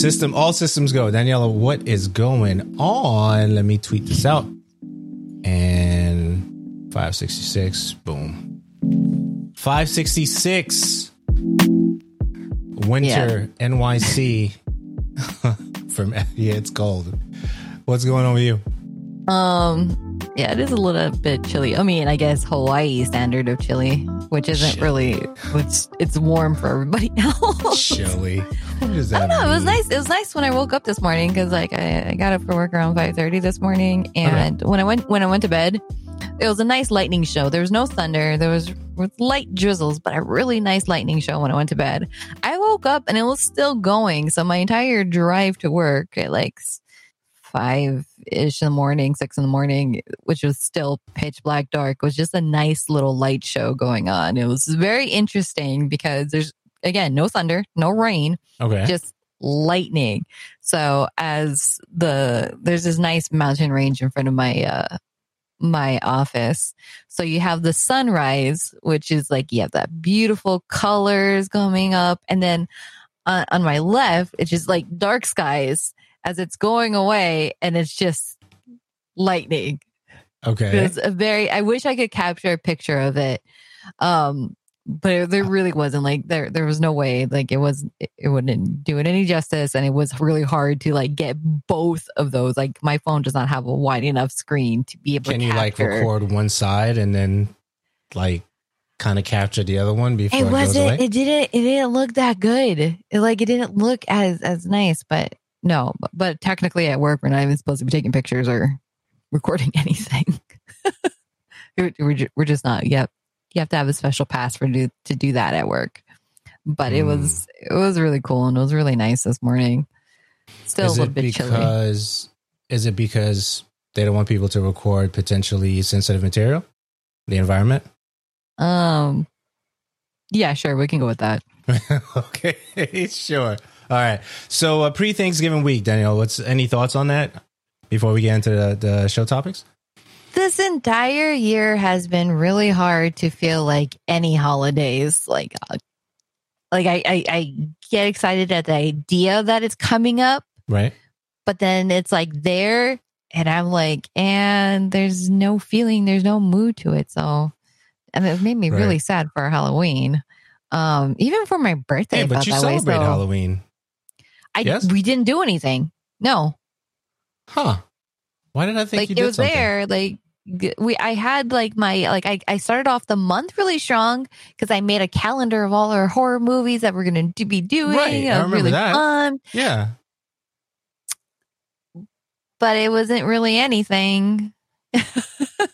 System, all systems go. Daniela, what is going on? Let me tweet this out. And 566, boom. 566. Winter NYC from yeah, it's cold. What's going on with you? Um, yeah, it is a little bit chilly. I mean, I guess Hawaii standard of chilly, which isn't Chilly. really. It's it's warm for everybody else. Chilly. I don't know. It was nice. It was nice when I woke up this morning because like I, I got up for work around five thirty this morning, and when I went when I went to bed, it was a nice lightning show. There was no thunder. There was with light drizzles, but a really nice lightning show when I went to bed. I woke up and it was still going. So my entire drive to work at like five ish in the morning, six in the morning, which was still pitch black dark, was just a nice little light show going on. It was very interesting because there's again no thunder, no rain Okay. just lightning. So as the there's this nice mountain range in front of my uh my office. So you have the sunrise, which is like you have that beautiful colors coming up and then uh, on my left it's just like dark skies as it's going away and it's just lightning. okay. It's a very I wish I could capture a picture of it. Um but there really wasn't like there there was no way like it was it, wouldn't do it any justice and it was really hard to like get both of those like my phone does not have a wide enough screen to be able Can to can you like record one side and then like kind of capture the other one before it it, goes wasn't away? it didn't it didn't look that good it, like it didn't look as as nice but no but, but technically at work we're not even supposed to be taking pictures or recording anything. We're, we're, just not yep. You have to have a special pass for do, to do that at work. But it was it was really cool and it was really nice this morning. Still is a little it bit chilly. is it because they don't want people to record potentially sensitive material? The environment? um yeah sure we can go with that. Okay, sure. All right. So uh, pre Thanksgiving week, Daniel. what's any thoughts on that before we get into the, the show topics? this entire year has been really hard to feel like any holidays like uh, like I, I i get excited at the idea that it's coming up Right. but then it's like there and i'm like and there's no feeling there's no mood to it so and it made me Right. really sad for halloween um even for my birthday Hey, but you that way, celebrate so Halloween. I, yes? we didn't do anything no Huh. Why did I think like it was something? there like we i had like my like i, I started off the month really strong because i made a calendar of all our horror movies that we're gonna do, be doing Right, I remember really that. fun Yeah. but it wasn't really anything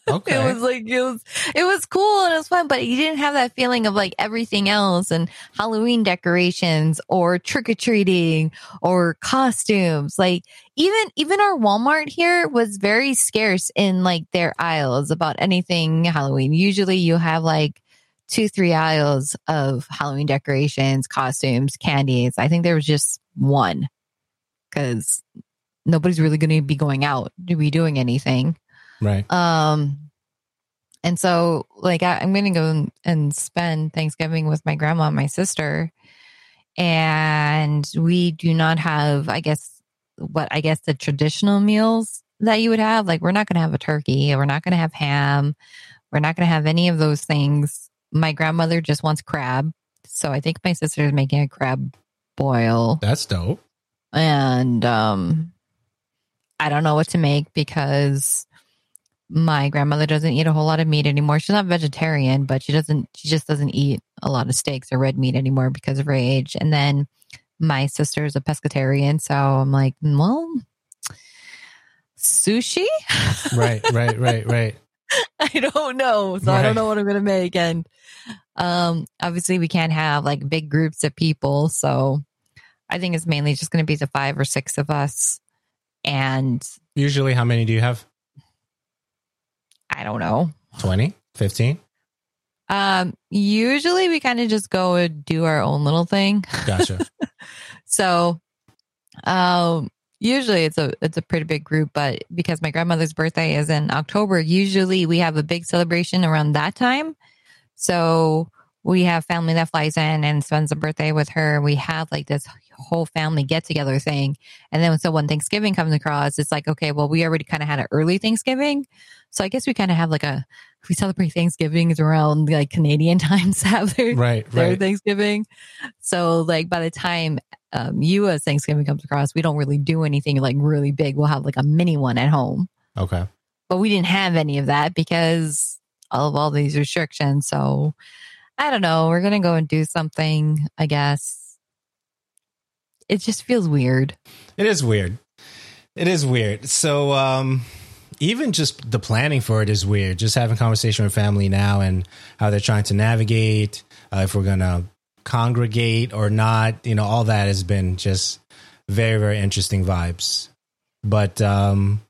Okay. it was like it was it was cool and it was fun but you didn't have that feeling of like everything else and halloween decorations or trick-or-treating or costumes. Like even even our walmart here was very scarce in like their aisles about anything halloween. Usually you have like two three aisles of halloween decorations costumes candies. I think there was just one because nobody's really going to be going out to be doing anything right. um, and so like I, I'm gonna go and- spend Thanksgiving with my grandma and my sister, and we do not have, I guess, what I guess the traditional meals that you would have. Like we're not gonna have a turkey, we're not gonna have ham, we're not gonna have any of those things. My grandmother just wants crab, so I think my sister is making a crab boil That's dope. and um I don't know what to make because my grandmother doesn't eat a whole lot of meat anymore. She's not vegetarian, but she doesn't she just doesn't eat a lot of steaks or red meat anymore because of her age. And then my sister's a pescatarian, so I'm like, well, sushi? Right, right, right, right. I don't know. So I don't know what I'm gonna make. And um obviously we can't have like big groups of people. So I think it's mainly just gonna be the five or six of us. And Usually, how many do you have? I don't know. 20, 15? Um usually we kind of just go and do our own little thing. Gotcha. So um usually it's a it's a pretty big group, but because my grandmother's birthday is in October, usually we have a big celebration around that time. So we have family that flies in and spends the birthday with her. We have like this whole family get together thing. And then so when Thanksgiving comes across, it's like, okay, well, we already kind of had an early Thanksgiving. So I guess we kind of have like a, we celebrate Thanksgiving is around like Canadian times have their, Right, their right. Thanksgiving. So like by the time um, U.S. Thanksgiving comes across, we don't really do anything like really big. We'll have like a mini one at home, Okay. but we didn't have any of that because of all these restrictions. So I don't know. We're gonna go and do something. I guess it just feels weird. It is weird. It is weird. So um even just the planning for it is weird. Just having conversation with family now and how they're trying to navigate, uh, if we're gonna congregate or not, you know, all that has been just very, very interesting vibes. But um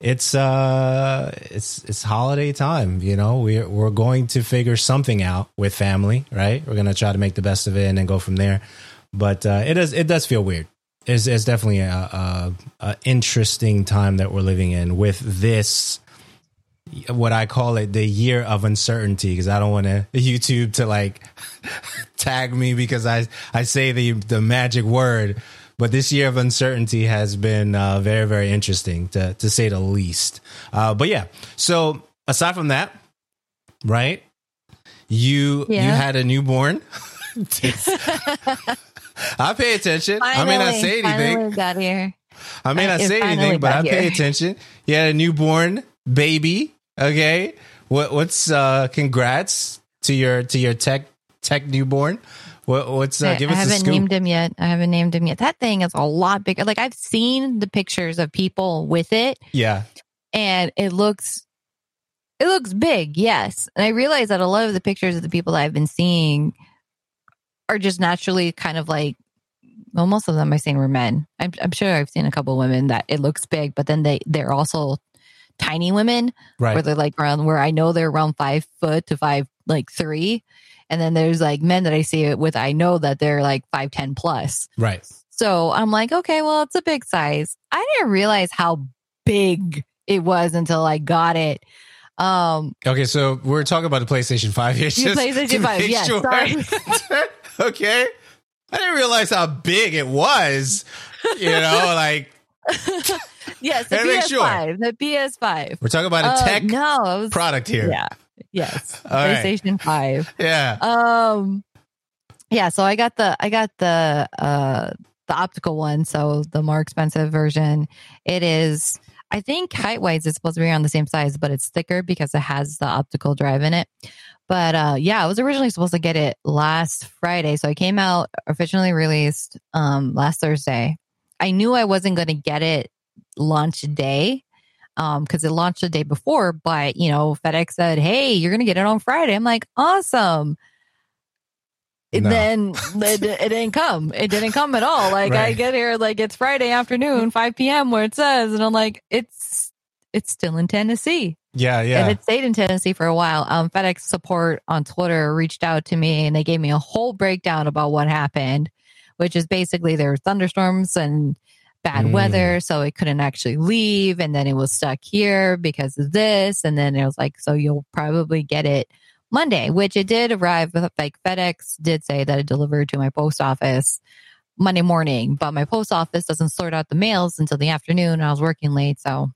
it's uh it's it's holiday time, you know. We're we're going to figure something out with family, right? We're gonna try to make the best of it and then go from there. But uh it does it does feel weird it's, it's definitely a, a, a interesting time that we're living in with this what I call it the year of uncertainty because I don't want to YouTube to like tag me because I I say the the magic word but this year of uncertainty has been uh, very very interesting to to say the least. Uh, but yeah so aside from that right you you had a newborn I pay attention I may not say anything Finally got here. I may I- not it say anything, but I pay here. attention. You had a newborn baby. Okay. What what's uh congrats to your to your tech tech newborn. What what's uh I, give I us? I haven't named him yet. I haven't named him yet. That thing is a lot bigger. Like I've seen the pictures of people with it, yeah. and it looks it looks big. Yes, and I realize that a lot of the pictures of the people that I've been seeing are just naturally kind of like. Well, most of them I've seen were men. I'm, I'm sure I've seen a couple women that it looks big, but then they they're also tiny women right. where they're like around where I know they're around five foot to five like three, and then there's like men that I see it with. I know that they're like five ten plus. Right. So I'm like, okay, well, it's a big size. I didn't realize how big it was until I got it. Um, Okay, so we're talking about the PlayStation 5 here. PlayStation to 5, make yes, sure. okay. I didn't realize how big it was. You know, like yes, the Gotta make sure. PS5, the PS5. we're talking about a Uh, tech no, was, product here. yeah, yes, All right. PlayStation 5. Yeah. Um, yeah, so I got the I got the uh the optical one, so the more expensive version. It is, I think height wise, it's supposed to be around the same size, but it's thicker because it has the optical drive in it. But uh, yeah, I was originally supposed to get it last Friday, so it came out officially released um last Thursday. I knew I wasn't going to get it launch day um because it launched the day before but you know fedex said hey you're gonna get it on friday. I'm like awesome. And No. then it, it didn't come. It didn't come at all. Like i get here like it's friday afternoon 5 p.m where it says and i'm like it's it's still in tennessee Yeah, yeah. and it stayed in Tennessee for a while. Um, FedEx support on Twitter reached out to me and they gave me a whole breakdown about what happened, which is basically there were thunderstorms and bad Mm. weather, so it couldn't actually leave, and then it was stuck here because of this, and then it was like, so you'll probably get it Monday, which it did arrive. Like FedEx did say that it delivered to my post office Monday morning, but my post office doesn't sort out the mails until the afternoon. And I was working late, so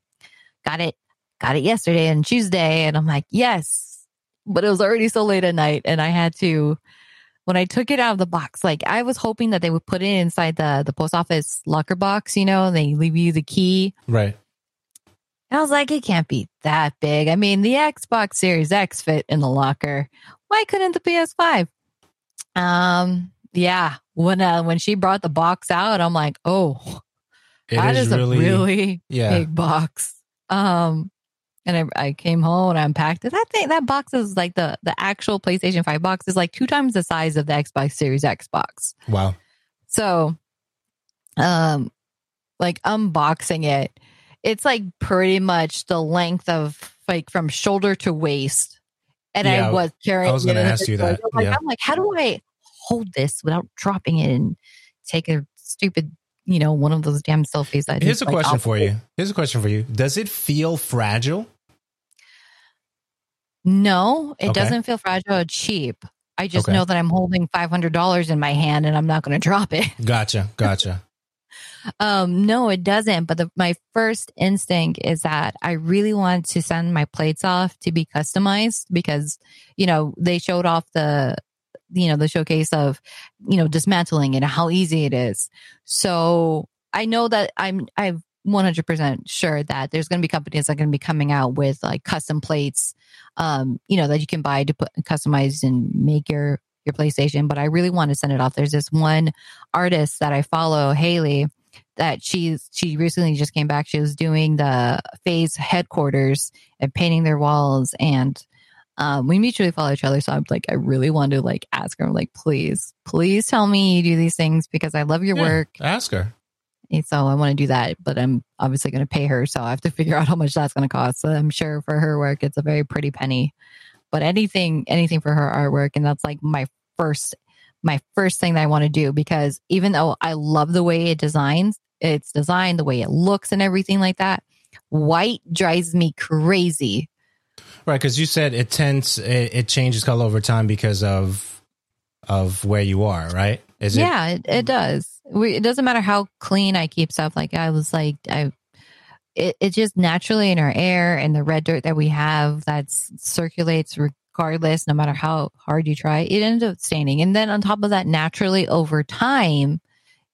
got it got it yesterday and Tuesday. And I'm like, yes. But it was already so late at night. And I had to, when I took it out of the box, like I was hoping that they would put it inside the, the post office locker box, you know, they leave you the key. right. And I was like, it can't be that big. I mean, the Xbox Series X fit in the locker. Why couldn't the PS5? Um, yeah. When uh, when she brought the box out, I'm like, oh, It that is is, a really yeah. big box. Um, and I, I came home and I unpacked it. That thing, that box is like the the actual PlayStation Five box is like two times the size of the Xbox Series X box. Wow. So, um, like unboxing it, it's like pretty much the length of like from shoulder to waist. And Yeah, I was carrying. I was gonna it ask you that, Like, yeah. I'm like, how do I hold this without dropping it and take a stupid, you know, one of those damn selfies? That Here's just, a like, question for you. Here's a question for you. Does it feel fragile? No, it Okay. doesn't feel fragile or cheap. I just Okay. know that I'm holding five hundred dollars in my hand and I'm not going to drop it. Gotcha. Gotcha. Um, no, it doesn't. But the, my first instinct is that I really want to send my plates off to be customized because, you know, they showed off the, you know, the showcase of, you know, dismantling it and how easy it is. So I know that I'm, I'm 100% sure that there's going to be companies that are going to be coming out with like custom plates, um, you know, that you can buy to put customize and make your, your PlayStation. But I really want to send it off. There's this one artist that I follow, Haley, that she's she recently just came back. She was doing the FaZe headquarters and painting their walls and um, we mutually follow each other. So I'm like, I really want to like ask her, like, please, please tell me you do these things because I love your Yeah, work. Ask her. So I want to do that, but I'm obviously going to pay her. So I have to figure out how much that's going to cost. So I'm sure for her work, it's a very pretty penny, but anything, anything for her artwork. And that's like my first, my first thing that I want to do because even though I love the way it designs, it's designed, the way it looks and everything like that, white drives me crazy. Right, because you said it tends it, it changes color over time because of of where you are, right? Is yeah, it, it does. We, it doesn't matter how clean I keep stuff. Like I was like, I, it, it just naturally in our air and the red dirt that we have that circulates regardless, no matter how hard you try, it ends up staining. And then on top of that, naturally over time,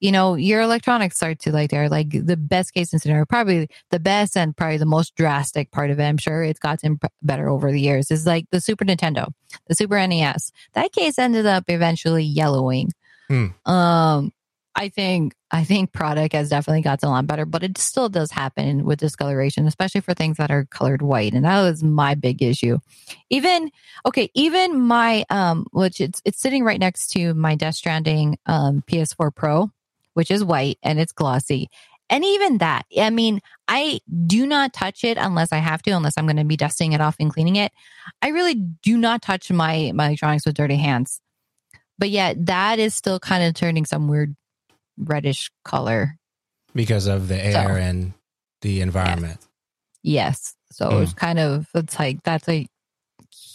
you know, your electronics start to like they're like the best case scenario, probably the best and probably the most drastic part of it. I'm sure it's gotten better over the years. Is like the Super Nintendo, the Super NES. That case ended up eventually yellowing. Hmm. Um, I think I think product has definitely gotten a lot better, but it still does happen with discoloration, especially for things that are colored white, and that was my big issue. Even okay, even my um, which it's it's sitting right next to my Death Stranding um PS4 Pro, which is white and it's glossy. And even that, I mean, I do not touch it unless I have to, unless I'm going to be dusting it off and cleaning it. I really do not touch my my electronics with dirty hands. But yet, that is still kind of turning some weird reddish color. because of the air So- and the environment? Yes. So Hmm. it's kind of it's like that's a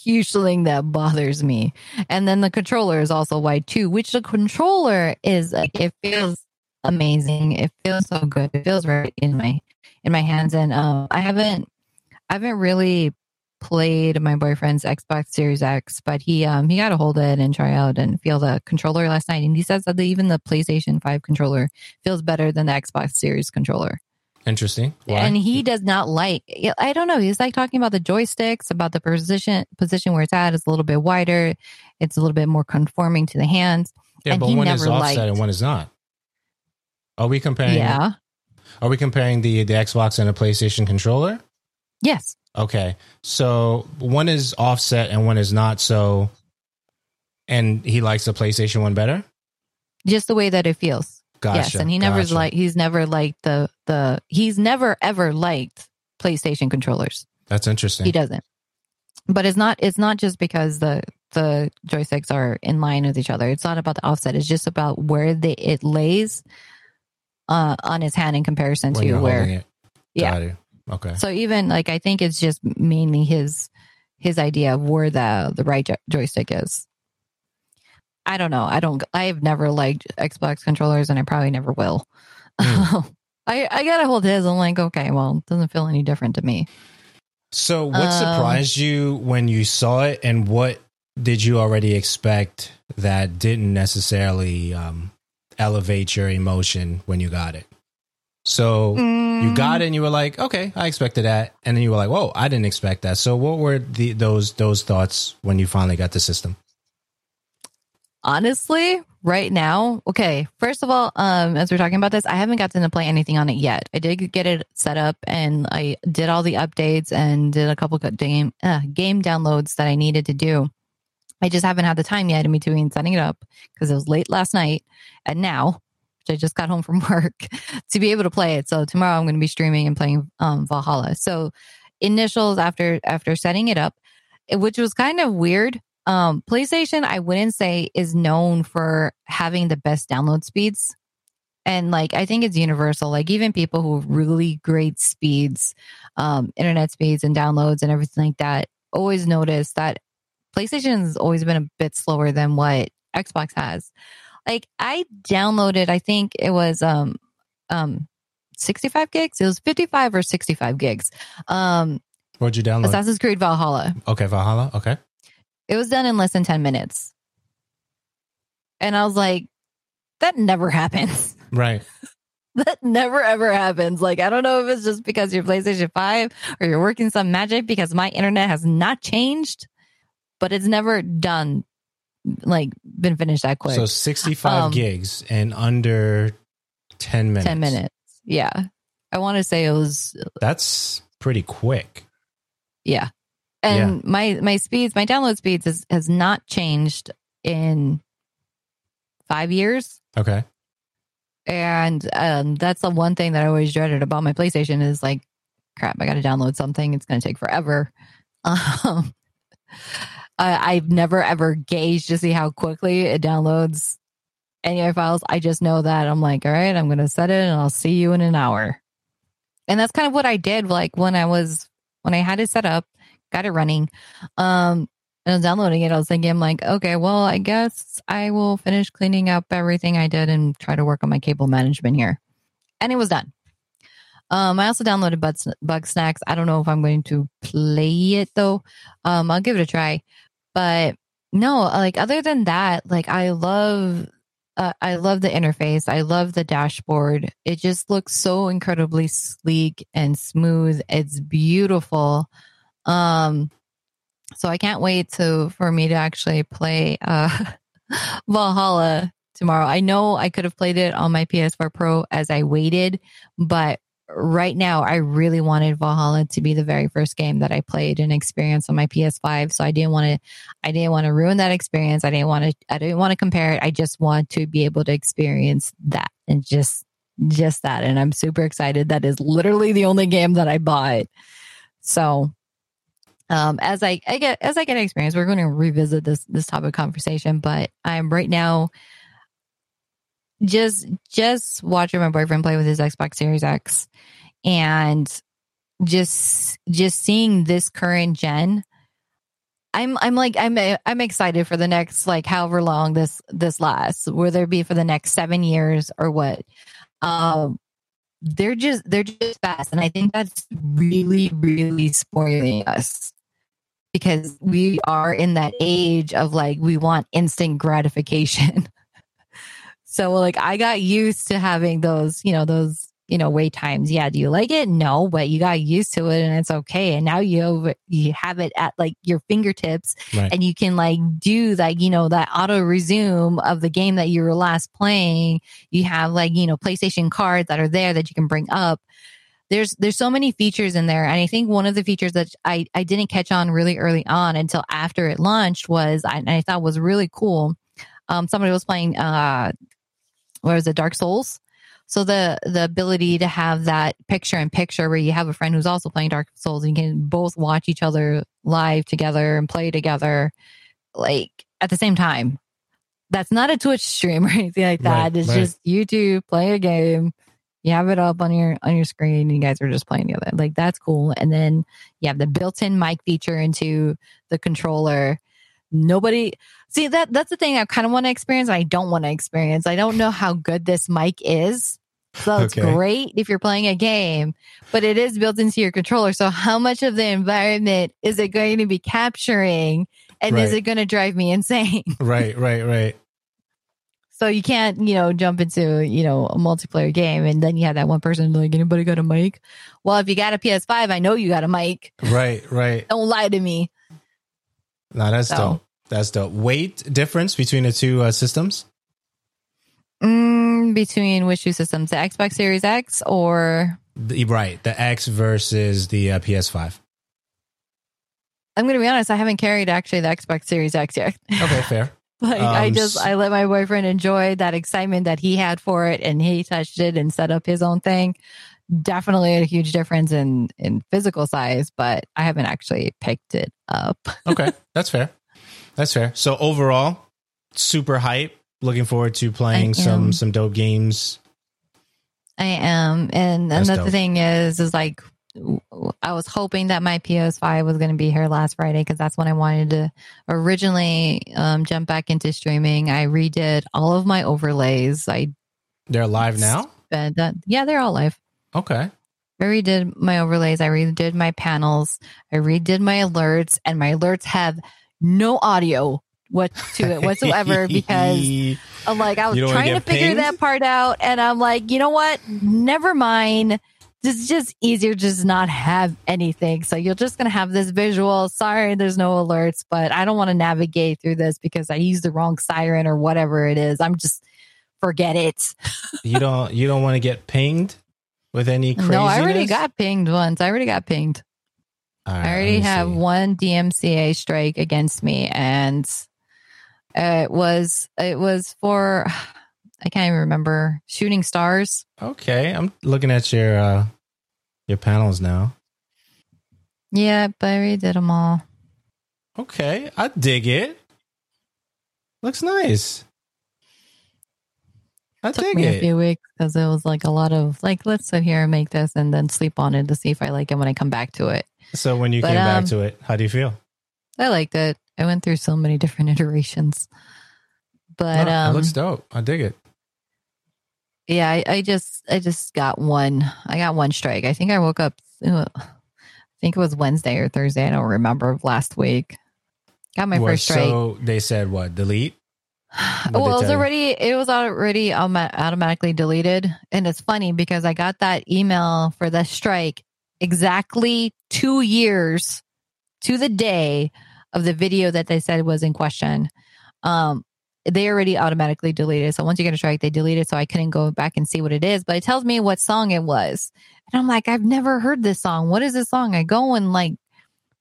huge thing that bothers me. And then the controller is also white too, which the controller is like it feels amazing. It feels so good. It feels right in my in my hands. And um I haven't I haven't really played my boyfriend's Xbox Series X, but he um he got a hold of it and try out and feel the controller last night. And he says that the, even the PlayStation 5 controller feels better than the Xbox Series controller. Interesting. Why? And he does not like. I don't know. He's like talking about the joysticks, about the position position where it's at. It's a little bit wider. It's a little bit more conforming to the hands. yeah, and but one is offset liked- and one is not. Are we comparing? Yeah. Are we comparing the the Xbox and a PlayStation controller? Yes. Okay, so one is offset and one is not. So, and he likes the PlayStation one better. Just the way that it feels. Gotcha. yes. And he never gotcha. like. He's never liked the the. He's never ever liked PlayStation controllers. That's interesting. He doesn't. But it's not. It's not just because the the joysticks are in line with each other. It's not about the offset. It's just about where they it lays uh, on his hand in comparison when to where. it. Yeah. Okay. So even like I think it's just mainly his his idea of where the the right jo- joystick is. I don't know. I don't. I've never liked Xbox controllers, and I probably never will. Hmm. I I gotta hold his. I'm like, okay, well, it doesn't feel any different to me. So, what Um, surprised you when you saw it, and what did you already expect that didn't necessarily um, elevate your emotion when you got it? So, you got it, and you were like, "Okay, I expected that," and then you were like, "Whoa, I didn't expect that." So, what were the those those thoughts when you finally got the system? honestly right now okay first of all um as we're talking about this i haven't gotten to play anything on it yet i did get it set up and i did all the updates and did a couple game uh, game downloads that i needed to do i just haven't had the time yet in between setting it up because it was late last night and now i just got home from work to be able to play it so tomorrow i'm going to be streaming and playing um valhalla so initials after after setting it up which was kind of weird um, PlayStation, I wouldn't say is known for having the best download speeds. And like, I think it's universal. Like, even people who have really great speeds, um, internet speeds and downloads and everything like that, always notice that PlayStation has always been a bit slower than what Xbox has. Like I downloaded, I think it was um um 65 gigs. It was 55 or 65 gigs. Um What'd you download? Assassin's Creed Valhalla. okay, Valhalla. Okay. It was done in less than 10 minutes. And I was like, that never happens. Right. that never ever happens. Like, I don't know if it's just because you're PlayStation 5 or you're working some magic because my internet has not changed, but it's never done, like, been finished that quick. So 65 Um, gigs in under 10 minutes. 10 minutes. Yeah. I want to say it was, That's pretty quick. yeah. And my, my speeds, my download speeds has, has not changed in five years. Okay. And um, that's the one thing that I always dreaded about my PlayStation is like, crap, I got to download something. It's going to take forever. Um, I, I've never ever gauged to see how quickly it downloads any of my files. I just know that I'm like, all right, I'm going to set it and I'll see you in an hour. And that's kind of what I did. Like when I was, when I had it set up, got it running, um, and I was downloading it, I was thinking, I'm like, okay, well, I guess I will finish cleaning up everything I did and try to work on my cable management here. And it was done. Um, I also downloaded Bugsnax. I don't know if I'm going to play it though. Um, I'll give it a try. But no, like other than that, like I love, uh, I love the interface. I love the dashboard. It just looks so incredibly sleek and smooth. It's beautiful. Um, so I can't wait to for me to actually play uh Valhalla tomorrow. I know I could have played it on my PS4 Pro as I waited, but right now I really wanted Valhalla to be the very first game that I played and experienced on my PS5. So I didn't want to I didn't want to ruin that experience. I didn't want to I didn't want to compare it. I just want to be able to experience that and just just that and I'm super excited. That is literally the only game that I bought. So um, as I, I get as I get experience, we're going to revisit this this topic of conversation. But I'm right now just just watching my boyfriend play with his Xbox Series X, and just just seeing this current gen. I'm I'm like I'm I'm excited for the next like however long this this lasts, whether it be for the next seven years or what. Um, they're just they're just fast, and I think that's really really spoiling us because we are in that age of like we want instant gratification. so like I got used to having those, you know, those, you know, wait times. Yeah, do you like it? No, but you got used to it and it's okay. And now you you have it at like your fingertips Right. and you can like do like, you know, that auto resume of the game that you were last playing. You have like, you know, PlayStation cards that are there that you can bring up there's there's so many features in there and i think one of the features that i i didn't catch on really early on until after it launched was i, I thought was really cool um somebody was playing uh what was it dark souls? So the the ability to have that picture in picture where you have a friend who's also playing dark souls and you can both watch each other live together and play together like at the same time. That's not a twitch stream or anything like that. Right, it's right. just you two play a game you have it up on your on your screen and you guys are just playing together. Like that's cool. And then you have the built-in mic feature into the controller nobody see that that's the thing i kind of want to experience and i don't want to experience i don't know how good this mic is so it's Okay. great if you're playing a game but it is built into your controller so how much of the environment is it going to be capturing and is it going to drive me insane right, right, right. so you can't, you know, jump into, you know, a multiplayer game and then you have that one person like, anybody got a mic? Well, if you got a PS5, I know you got a mic. Right, right. Don't lie to me. No, that's So- dope. That's the Weight difference between the two uh, systems? Mm, between which two systems, the Xbox Series X or The, right, the X versus the uh, PS5. I'm going to be honest, I haven't carried actually the Xbox Series X yet. Okay, fair. like I Um, just, I let my boyfriend enjoy that excitement that he had for it and he touched it and set up his own thing. Definitely a huge difference in, in physical size, but I haven't actually picked it up. Okay, that's fair. That's fair. So overall, super hype. Looking forward to playing some some dope games. I am, and That's another dope. thing is, is like I was hoping that my PS5 was going to be here last Friday because that's when I wanted to originally um, jump back into streaming. I redid all of my overlays. I they're live now. Uh, yeah, they're all live. Okay. I redid my overlays. I redid my panels. I redid my alerts, and my alerts have no audio what to it whatsoever because I'm like I was trying to figure pinged? that part out, and I'm like, you know what? Never mind. It's just easier just not have anything. So you're just gonna have this visual. Sorry, there's no alerts, but I don't want to navigate through this because I used the wrong siren or whatever it is. I'm just forget it. you don't you don't want to get pinged with any craziness? No, I already got pinged once. I already got pinged. Right, I already have see. one DMCA strike against me, and it was it was for I can't even remember shooting stars. Okay, I'm looking at your uh your panels now. Yeah, but I already did them all. Okay, I dig it. Looks nice. I it took me it. a few weeks because it was like a lot of like let's sit here and make this and then sleep on it to see if I like it when I come back to it. So when you but, came um, back to it, how do you feel? I liked it. I went through so many different iterations. But no, um, it looks dope. I dig it. Yeah, I, I, just I just got one. I got one strike. I think I woke up. I think it was Wednesday or Thursday. I don't remember last week. Got my first strike. So they said what? Delete. well, it was already it was already automatically deleted, and it's funny because I got that email for the strike exactly two years to the day of the video that they said was in question. Um, they already automatically deleted. So once you get a strike, they delete it. So I couldn't go back and see what it is, but it tells me what song it was. And I'm like, I've never heard this song. What is this song? I go and like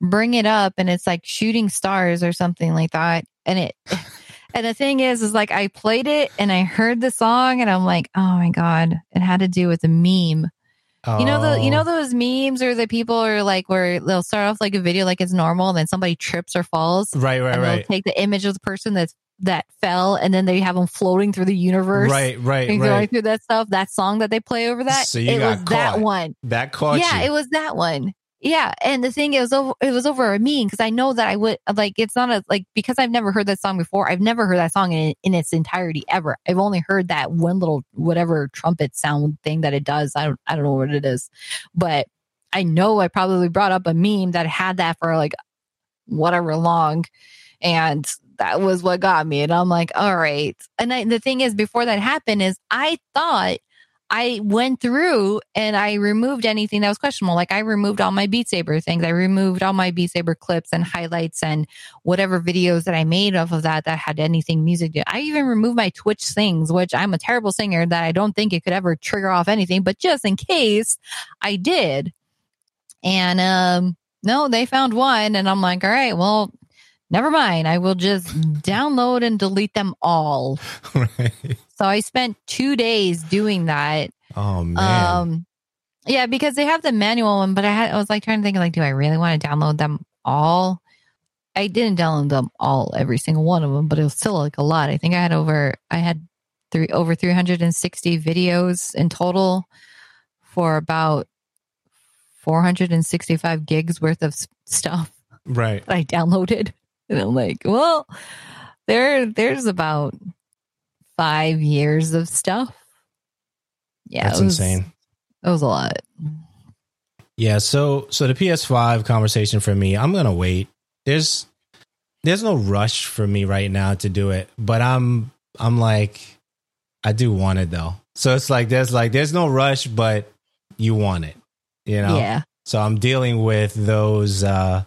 bring it up and it's like shooting stars or something like that. And it, and the thing is, is like I played it and I heard the song and I'm like, oh my God, it had to do with a meme. Oh. You know the you know oh. those memes or the people are like where they'll start off like a video like it's normal and then somebody trips or falls. Right, right, right. They'll take the image of the person that's that fell and then they have them floating through the universe. Right, right, and right. Going through that stuff. That song that they play over that. So you it was caught. that one. That caught yeah, you. it was that one. Yeah, and the thing is, over, it was over a meme because I know that I would like it's not a like because I've never heard that song before. I've never heard that song in, in its entirety ever. I've only heard that one little whatever trumpet sound thing that it does. I don't I don't know what it is, but I know I probably brought up a meme that had that for like whatever long, and that was what got me. And I'm like, all right. And I, the thing is, before that happened, is I thought I went through and I removed anything that was questionable. Like I removed all my Beat Saber things. I removed all my Beat Saber clips and highlights and whatever videos that I made off of that that had anything music. I even removed my Twitch things, which I'm a terrible singer that I don't think it could ever trigger off anything, but just in case I did. And um no, they found one and I'm like, all right, well, never mind. I will just download and delete them all. Right. So I spent two days doing that. Oh man. Um, yeah, because they have the manual one, but I had I was like trying to think like, do I really want to download them all? I didn't download them all, every single one of them, but it was still like a lot. I think I had over I had three over 360 videos in total for about 465 gigs worth of stuff. Right. I downloaded. And I'm like, well, there there's about five years of stuff. Yeah, that's it was, insane. That was a lot. Yeah, so so the PS5 conversation for me, I'm gonna wait. There's there's no rush for me right now to do it, but I'm I'm like I do want it though. So it's like there's like there's no rush, but you want it, you know. Yeah. So I'm dealing with those uh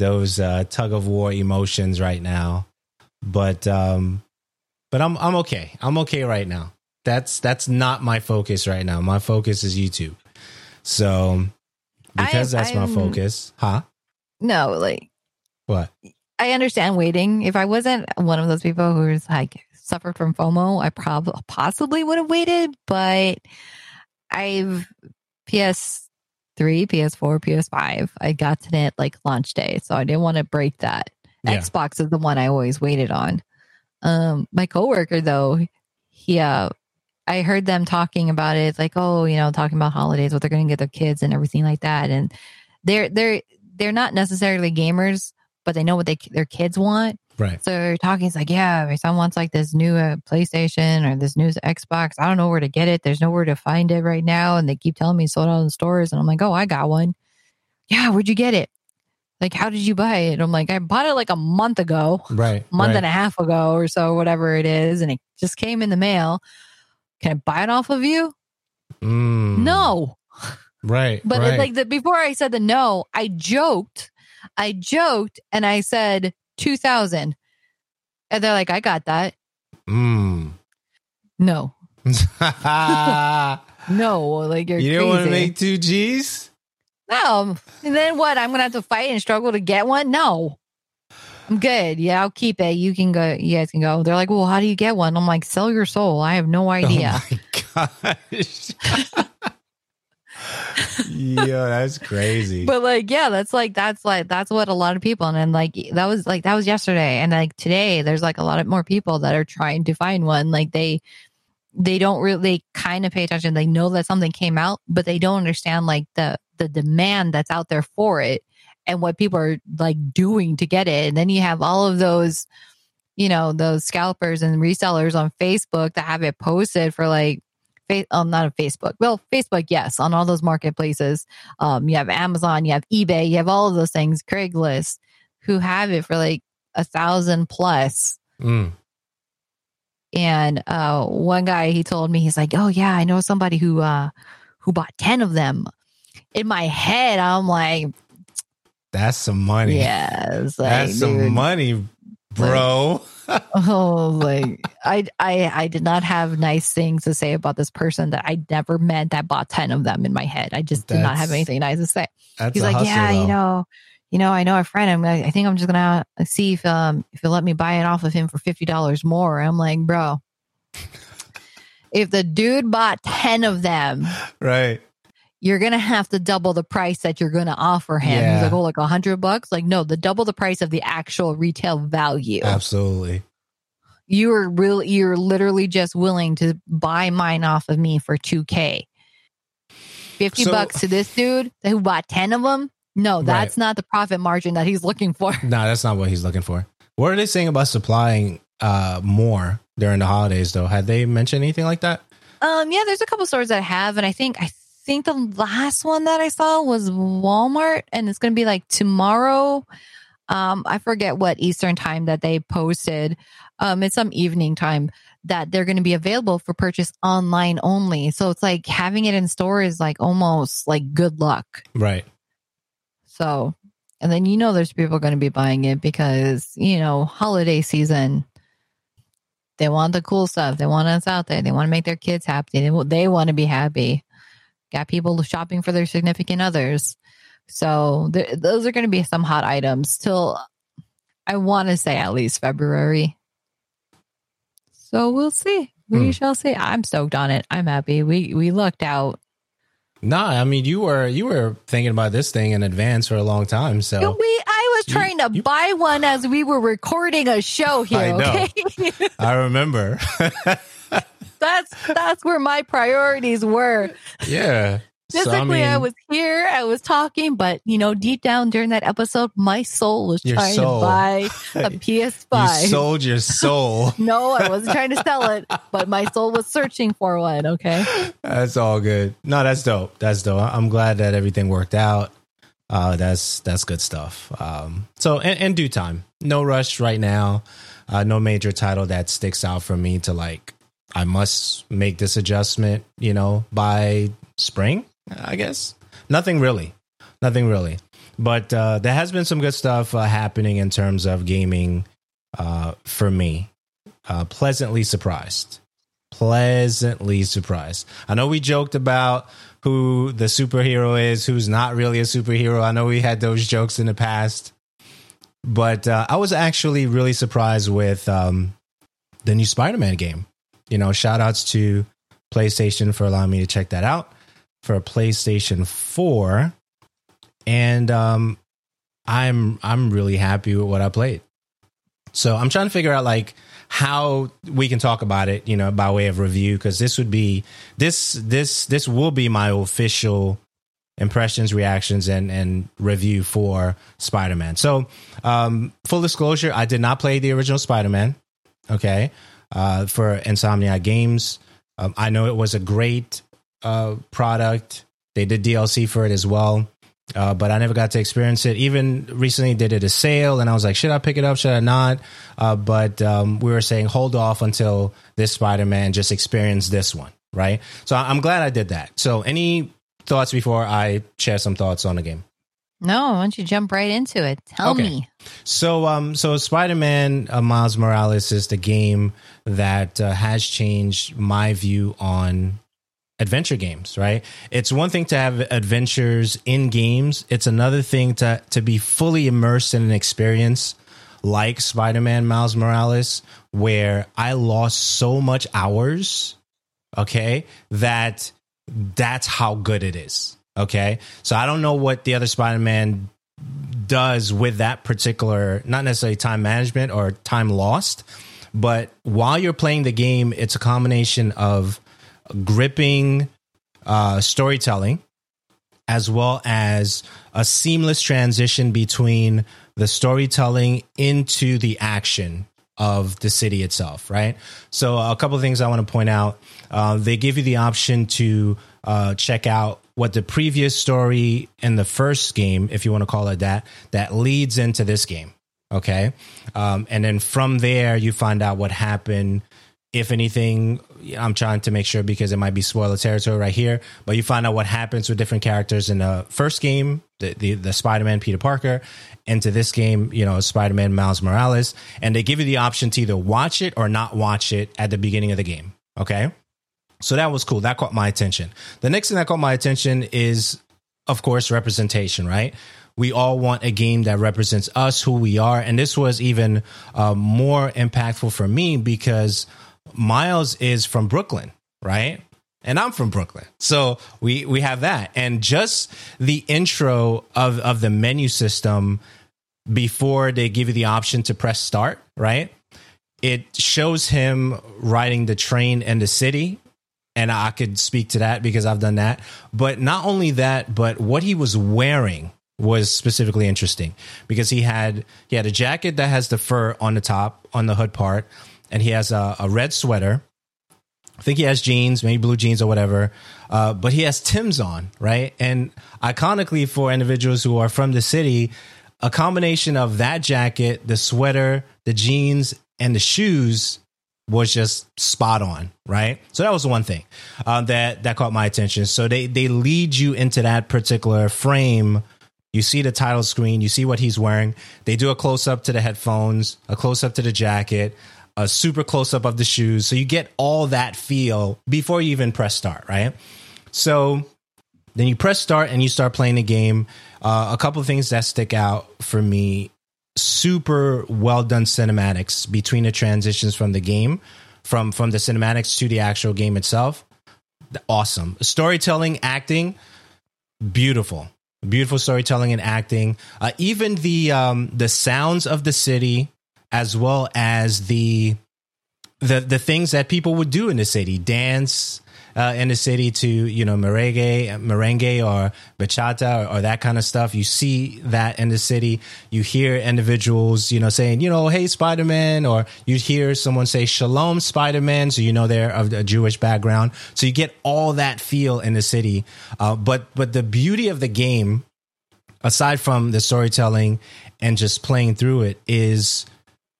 those uh, tug of war emotions right now. But um, but I'm I'm okay. I'm okay right now. That's that's not my focus right now. My focus is YouTube. So because I, that's I'm, my focus, huh? No, like what? I understand waiting. If I wasn't one of those people who's like suffered from FOMO, I probably possibly would have waited. But I've PS PS3, PS4, PS5. I got to it like launch day, so I didn't want to break that. Yeah. Xbox is the one I always waited on. Um, my coworker though, he uh, I heard them talking about it. It's like, oh, you know, talking about holidays, what they're going to get their kids and everything like that. And they're they're they're not necessarily gamers, but they know what they their kids want. Right. So they're talking. It's like, yeah, my son wants like this new uh, PlayStation or this new Xbox. I don't know where to get it. There's nowhere to find it right now, and they keep telling me sold out in stores. And I'm like, oh, I got one. Yeah, where'd you get it? Like, how did you buy it? I'm like, I bought it like a month ago, Right. month right. and a half ago or so, whatever it is, and it just came in the mail. Can I buy it off of you? Mm, No. Right. But right. like the before I said the no, I joked. I joked and I said two thousand. And they're like, I got that. mm. No. No. Like you're don't want to make two G's? No. And then what? I'm gonna have to fight and struggle to get one? No. I'm good. Yeah, I'll keep it. You can go. You guys can go. They're like, well, how do you get one? I'm like, sell your soul. I have no idea. Oh my gosh. Yo, that's crazy. But like, yeah, that's like that's like that's what a lot of people and then like that was like that was yesterday and like today there's like a lot of more people that are trying to find one. Like they they don't really they kind of pay attention. They know that something came out, but they don't understand like the the demand that's out there for it and what people are like doing to get it. And then you have all of those, you know, those scalpers and resellers on Facebook that have it posted for like Fa- um, not on Facebook. Well, Facebook, yes, on all those marketplaces. Um, you have Amazon, you have eBay, you have all of those things, Craigslist, who have it for like a thousand plus. Mm. And uh, one guy, he told me, he's like, "Oh yeah, I know somebody who uh, who bought ten of them." In my head, I'm like, That's some money. "Yes, like, That's some money, bro. Oh, like I, I, I did not have nice things to say about this person that I never met that bought ten of them in my head. I just did not have anything nice to say. That's He's like, hustle, yeah, though. you know, you know, I know a friend. I'm, I think I'm just gonna see if um if he'll let me buy it off of him for fifty dollars more. I'm like, bro, if the dude bought ten of them, Right. You're gonna have to double the price that you're gonna offer him. Yeah. He's like, oh, like a hundred bucks? Like, no, the double the price of the actual retail value. Absolutely. You are real. You're literally just willing to buy mine off of me for two k. Fifty So- bucks to this dude who bought ten of them. No, Right. that's not the profit margin that he's looking for. No, that's not what he's looking for. What are they saying about supplying uh more during the holidays though? Had they mentioned anything like that? Um, yeah, there's a couple stores that have, and I think I think the last one that I saw was Walmart, and it's going to be like tomorrow. Um, I forget what Eastern time that they posted. Um, it's some evening time that they're going to be available for purchase online only. So it's like having it in store is like almost like good luck. Right. So, and then you know there's people going to be buying it because, you know, holiday season, they want the cool stuff. They want us out there. They want to make their kids happy. They, they want to be happy. Got people shopping for their significant others. So, th- those are going to be some hot items till I want to say at least February. So, we'll see. We Hmm. shall see. I'm stoked on it. I'm happy. We we lucked out. No, I mean you were you were thinking about this thing in advance for a long time. So We, I was You- trying to you- buy one as we were recording a show here. I know. Okay, I remember. that's that's where my priorities were. yeah. So, Physically, I, was here, I was talking, but you know, deep down during that episode, my soul was trying soul. to buy a PS5. you sold your soul. no, I wasn't trying to sell it, but my soul was searching for one. Okay, That's all good. No, that's dope. That's dope. I'm glad that everything worked out. Uh, that's that's good stuff. Um, so in, in due time, no rush right now. Uh, no major title that sticks out for me to like. I must make this adjustment. You know, by spring, I guess. Nothing really. Nothing really. But uh, there has been some good stuff uh, happening in terms of gaming uh, for me. Uh, pleasantly surprised pleasantly surprised. I know we joked about who the superhero is, who's not really a superhero. I know we had those jokes in the past, but uh, I was actually really surprised with um, the new Spider Man game. You know, shout outs to PlayStation for allowing me to check that out for PlayStation 4. And um, I'm I'm really happy with what I played. So I'm trying to figure out like how we can talk about it, you know, by way of review, because this would be this this this will be my official impressions, reactions, and and review for Spider Man. So, um, full disclosure, I did not play the original Spider Man. Okay, uh, for Insomniac Games, um, I know it was a great uh, product. They did DLC for it as well. Uh, but I never got to experience it. Even recently, did it a sale, and I was like, should I pick it up? Should I not? Uh, but um, we were saying hold off until this Spider Man just experience this one, right? So I'm glad I did that. So, any thoughts before I share some thoughts on the game? No, why don't you jump right into it? Tell okay. me. So, um, so Spider Man uh, Miles Morales is the game that uh, has changed my view on adventure games, right? It's one thing to have adventures in games. It's another thing to to be fully immersed in an experience like Spider-Man Miles Morales where I lost so much hours, okay, that that's how good it is. Okay? So I don't know what the other Spider-Man does with that particular not necessarily time management or time lost, but while you're playing the game, it's a combination of gripping uh, storytelling, as well as a seamless transition between the storytelling into the action of the city itself, right? So, a couple of things I want to point out. Uh, they give you the option to uh, check out what the previous story in the first game, if you want to call it that, that leads into this game. Okay. Um, and then from there, you find out what happened if anything, I'm trying to make sure because it might be spoiler territory right here. But you find out what happens with different characters in the first game, the the, the Spider Man Peter Parker, into this game, you know, Spider Man Miles Morales, and they give you the option to either watch it or not watch it at the beginning of the game. Okay, so that was cool. That caught my attention. The next thing that caught my attention is, of course, representation. Right we all want a game that represents us, who we are. And this was even uh, more impactful for me because Miles is from Brooklyn, right? And I'm from Brooklyn. So we we have that. And just the intro of of the menu system before they give you the option to press start, right? It shows him riding the train in the city and I could speak to that because I've done that. But not only that, but what he was wearing was specifically interesting because he had he had a jacket that has the fur on the top on the hood part and he has a, a red sweater. I think he has jeans, maybe blue jeans or whatever. Uh, but he has Tim's on, right? And iconically for individuals who are from the city, a combination of that jacket, the sweater, the jeans, and the shoes was just spot on, right? So that was the one thing uh, that that caught my attention. So they they lead you into that particular frame. You see the title screen, you see what he's wearing. They do a close up to the headphones, a close up to the jacket, a super close up of the shoes. So you get all that feel before you even press start, right? So then you press start and you start playing the game. Uh, a couple things that stick out for me super well done cinematics between the transitions from the game from from the cinematics to the actual game itself. Awesome. Storytelling acting beautiful. Beautiful storytelling and acting. Uh, even the um the sounds of the city as well as the the the things that people would do in the city, dance uh, in the city to you know merengue, merengue or bachata or, or, that kind of stuff. You see that in the city. You hear individuals you know saying you know hey Spider Man, or you hear someone say Shalom Spider Man, so you know they're of a Jewish background. So you get all that feel in the city. Uh, but but the beauty of the game, aside from the storytelling and just playing through it, is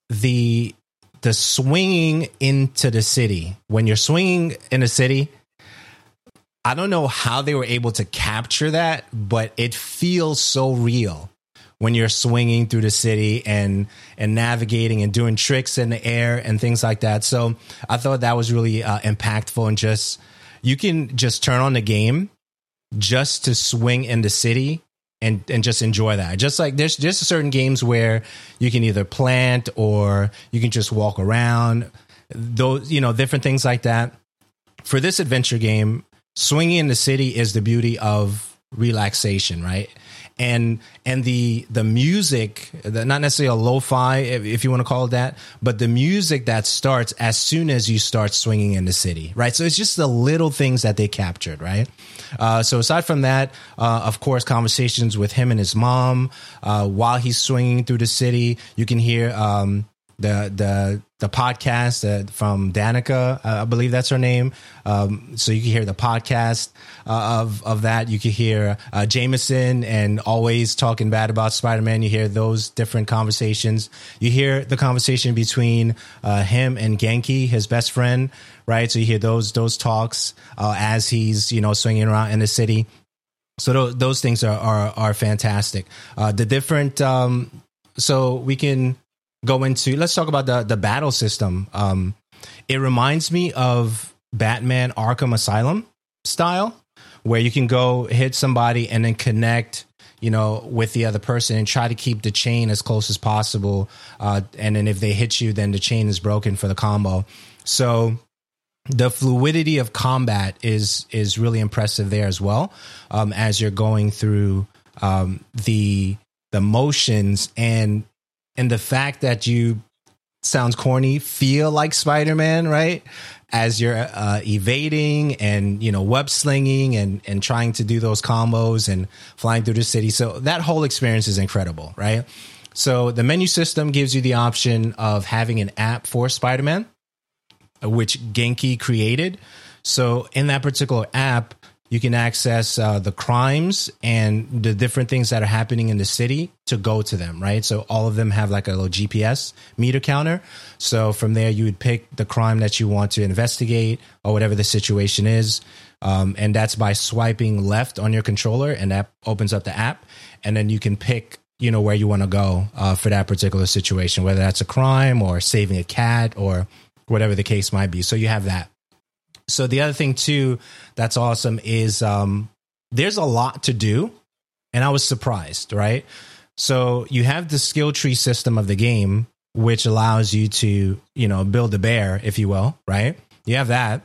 the the swinging into the city when you're swinging in a city i don't know how they were able to capture that but it feels so real when you're swinging through the city and and navigating and doing tricks in the air and things like that so i thought that was really uh, impactful and just you can just turn on the game just to swing in the city and and just enjoy that. Just like there's just certain games where you can either plant or you can just walk around. Those you know different things like that. For this adventure game, swinging in the city is the beauty of relaxation, right? and and the the music, the, not necessarily a lo-fi, if, if you want to call it that, but the music that starts as soon as you start swinging in the city, right? So it's just the little things that they captured, right? Uh, so aside from that, uh, of course, conversations with him and his mom uh, while he's swinging through the city, you can hear. Um, the the the podcast uh, from Danikka, uh, I believe that's her name. Um, so you can hear the podcast uh, of of that. You can hear uh, Jameson and always talking bad about Spider Man. You hear those different conversations. You hear the conversation between uh, him and Ganke, his best friend, right? So you hear those those talks uh, as he's you know swinging around in the city. So those, those things are are, are fantastic. the different um, so we can go into let's talk about the the battle system. Um, it reminds me of Batman Arkham Asylum style, where you can go hit somebody and then connect you know, with the other person and try to keep the chain as close as possible. Uh, and then if they hit you, then the chain is broken for the combo. So the fluidity of combat is is really impressive there as well. Um, as you're going through um, the the motions and and the fact that you sounds corny feel like spider-man right? As you're uh, evading and you know web slinging and and trying to do those combos and flying through the city. So that whole experience is incredible right? So the menu system gives you the option of having an app for spider-man which Ganke created. So in that particular app you can access uh, the crimes and the different things that are happening in the city to go to them, right? So all of them have like a little GPS meter counter. So from there, you would pick the crime that you want to investigate or whatever the situation is. Um, and that's by swiping left on your controller, and that opens up the app. And then you can pick you know where you want to go uh, for that particular situation, whether that's a crime or saving a cat or whatever the case might be. So you have that. So the other thing too that's awesome is um, there's a lot to do, and I was surprised. Right, so you have the skill tree system of the game, which allows you to you know build a bear, if you will. Right, you have that,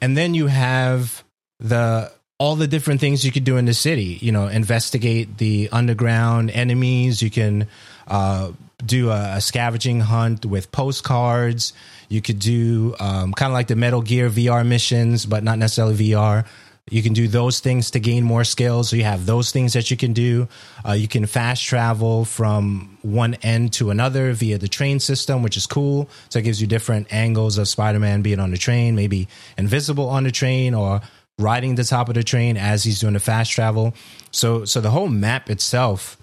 and then you have the all the different things you could do in the city. You know, investigate the underground enemies. You can uh, do a, a scavenging hunt with postcards you could do um, kind of like the Metal Gear VR missions, but not necessarily VR. You can do those things to gain more skills. So you have those things that you can do. Uh, you can fast travel from one end to another via the train system, which is cool. So it gives you different angles of Spider Man being on the train, maybe invisible on the train or riding the top of the train as he's doing the fast travel. So, so the whole map itself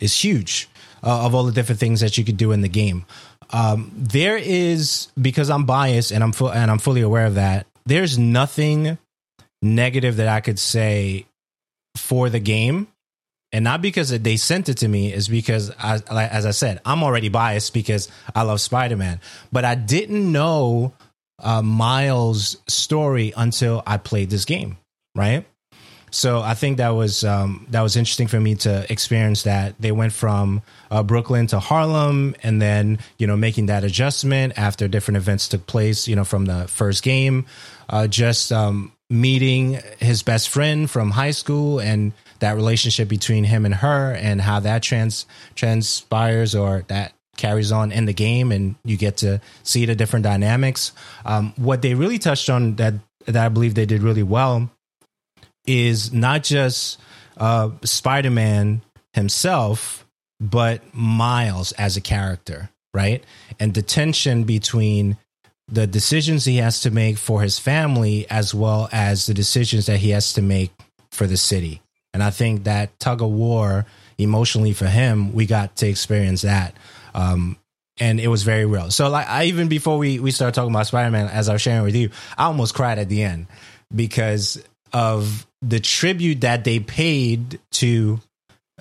is huge uh, of all the different things that you could do in the game. Um, there is because I'm biased and I'm fu- and I'm fully aware of that. There's nothing negative that I could say for the game, and not because they sent it to me, is because I, as I said, I'm already biased because I love Spider Man, but I didn't know uh, Miles' story until I played this game, right? So I think that was um, that was interesting for me to experience that they went from uh, Brooklyn to Harlem, and then you know making that adjustment after different events took place. You know from the first game, uh, just um, meeting his best friend from high school and that relationship between him and her, and how that trans transpires or that carries on in the game, and you get to see the different dynamics. Um, what they really touched on that that I believe they did really well is not just uh, Spider Man himself, but Miles as a character, right? And the tension between the decisions he has to make for his family as well as the decisions that he has to make for the city. And I think that tug of war emotionally for him, we got to experience that. Um, and it was very real. So like I even before we we started talking about Spider-Man as I was sharing with you, I almost cried at the end because of the tribute that they paid to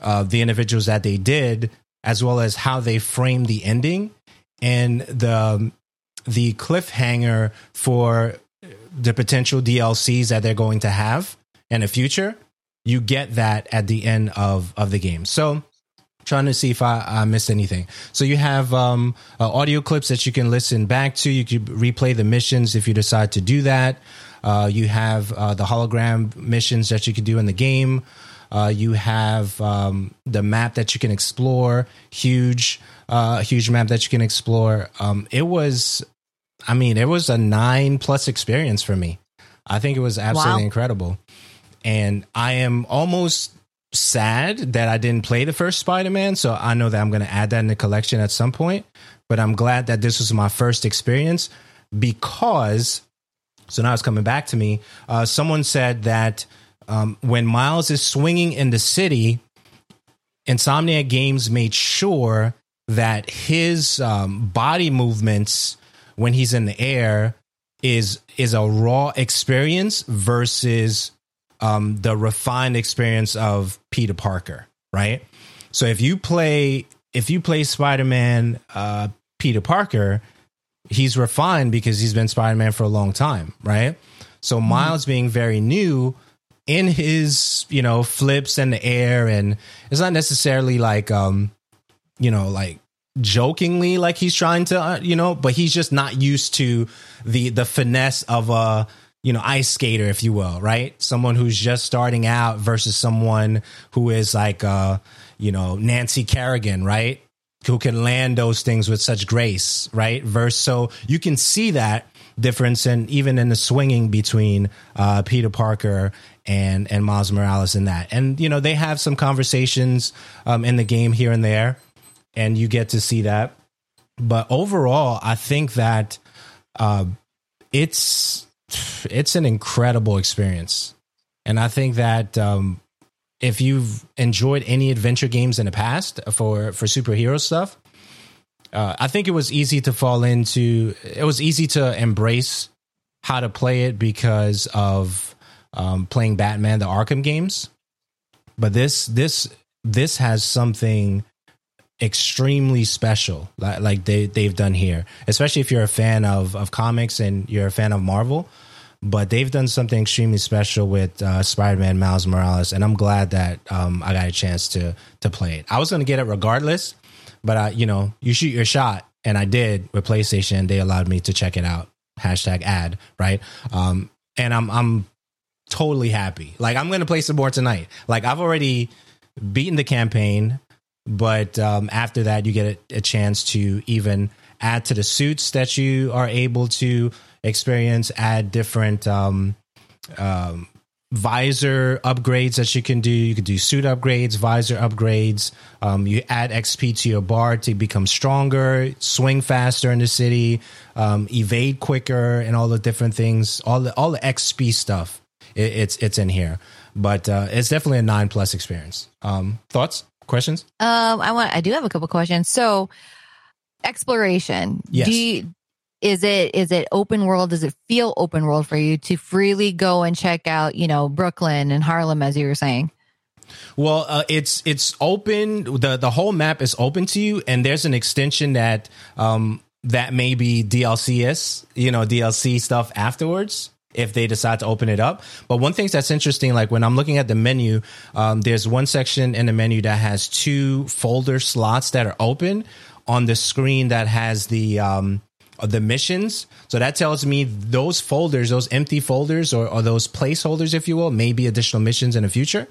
uh, the individuals that they did, as well as how they framed the ending and the the cliffhanger for the potential DLCs that they're going to have in the future. You get that at the end of of the game. So trying to see if I, I missed anything. So you have um, uh, audio clips that you can listen back to. You can replay the missions if you decide to do that. Uh, you have uh, the hologram missions that you can do in the game. Uh, you have um, the map that you can explore, huge, uh, huge map that you can explore. Um, it was, I mean, it was a nine plus experience for me. I think it was absolutely wow. incredible. And I am almost sad that I didn't play the first Spider Man. So I know that I'm going to add that in the collection at some point. But I'm glad that this was my first experience because, so now it's coming back to me. Uh, someone said that um, when Miles is swinging in the city, Insomniac Games made sure that his um, body movements when he's in the air is is a raw experience versus um, the refined experience of Peter Parker, right? So if you play if you play Spider Man uh, Peter Parker, he's refined because he's been Spider Man for a long time, right? So mm-hmm. Miles being very new in his you know flips and the air, and it's not necessarily like um you know like jokingly like he's trying to uh, you know but he's just not used to the the finesse of a you know ice skater if you will right someone who's just starting out versus someone who is like uh you know Nancy Kerrigan right who can land those things with such grace right? Verse so you can see that difference and even in the swinging between uh Peter Parker and and Miles Morales in that. And you know they have some conversations um in the game here and there and you get to see that. But overall, I think that uh, it's it's an incredible experience, and I think that um, if you've enjoyed any adventure games in the past for for superhero stuff, uh, I think it was easy to fall into. It was easy to embrace how to play it because of um, playing Batman the Arkham games. But this this this has something extremely special like, like they they've done here especially if you're a fan of of comics and you're a fan of Marvel but they've done something extremely special with uh, Spider-Man Miles Morales and I'm glad that um, I got a chance to to play it. I was going to get it regardless, but I you know, you shoot your shot and I did with PlayStation. They allowed me to check it out. Hashtag ad, right? Um, and I'm I'm totally happy. Like I'm going to play some more tonight. Like I've already beaten the campaign but um, after that, you get a, a, chance to even add to the suits that you are able to experience, add different um, um, visor upgrades that you can do. You can do suit upgrades, visor upgrades. Um, you add XP to your bar to become stronger, swing faster in the city, um, evade quicker, and all the different things. All the all the XP stuff. It, it's it's in here, but uh, it's definitely a nine plus experience. Um, thoughts? questions? Um, I want. I do have a couple questions. So, exploration. Yes. You, is it is it open world? Does it feel open world for you to freely go and check out, you know, Brooklyn and Harlem, as you were saying? Well, uh, it's it's open. the The whole map is open to you, and there's an extension that um, that may be DLC is you know DLC stuff afterwards if they decide to open it up. But one thing that's interesting, like when I'm looking at the menu, um, there's one section in the menu that has two folder slots that are open on the screen that has the um, the missions. So that tells me those folders, those empty folders, or, or those placeholders, if you will, may be additional missions in the future.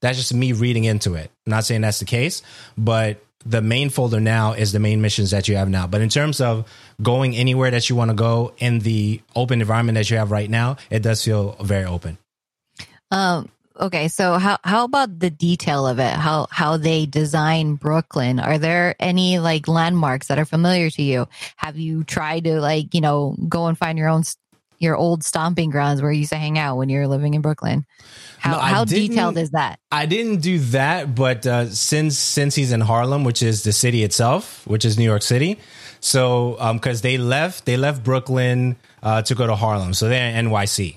That's just me reading into it. I'm not saying that's the case, but the main folder now is the main missions that you have now. But in terms of going anywhere that you want to go in the open environment that you have right now, it does feel very open. Um, okay, so how how about the detail of it? How how they design Brooklyn? Are there any like landmarks that are familiar to you? Have you tried to like you know go and find your own your old stomping grounds where you used to hang out when you were living in Brooklyn? How, no, how detailed is that? I didn't do that, but uh, since since he's in Harlem, which is the city itself, which is New York City, so because um, they left they left Brooklyn uh, to go to Harlem, so they're in NYC.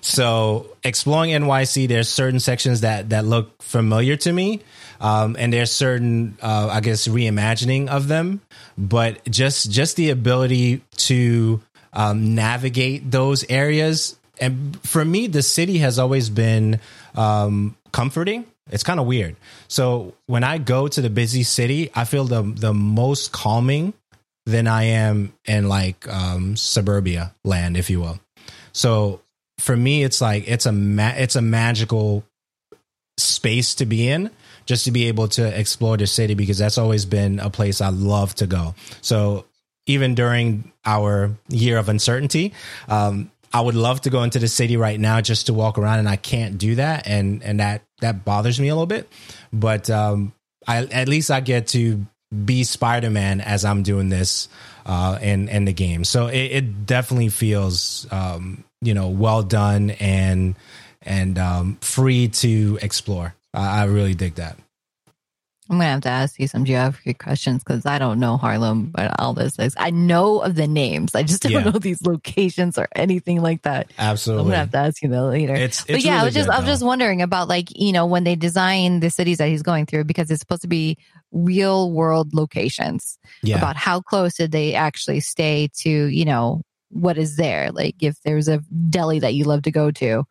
So exploring NYC, there's certain sections that that look familiar to me, um, and there's certain uh, I guess reimagining of them, but just just the ability to um, navigate those areas and for me, the city has always been um, comforting. It's kind of weird. So when I go to the busy city, I feel the the most calming than I am in like um, suburbia land, if you will. So for me, it's like it's a ma- it's a magical space to be in just to be able to explore the city because that's always been a place I love to go. So even during our year of uncertainty, um, I would love to go into the city right now just to walk around, and I can't do that, and and that that bothers me a little bit. But um, I at least I get to be Spider Man as I'm doing this uh, in in the game. So it, it definitely feels um, you know well done and and um, free to explore. I, I really dig that. I'm gonna have to ask you some geography questions because I don't know Harlem, but all this is I know of the names. I just don't yeah. know these locations or anything like that. Absolutely, I'm gonna have to ask you that later. It's, it's but yeah, really I was just good, I was just wondering about like you know when they design the cities that he's going through because it's supposed to be real world locations. Yeah. About how close did they actually stay to you know what is there? Like if there's a deli that you love to go to,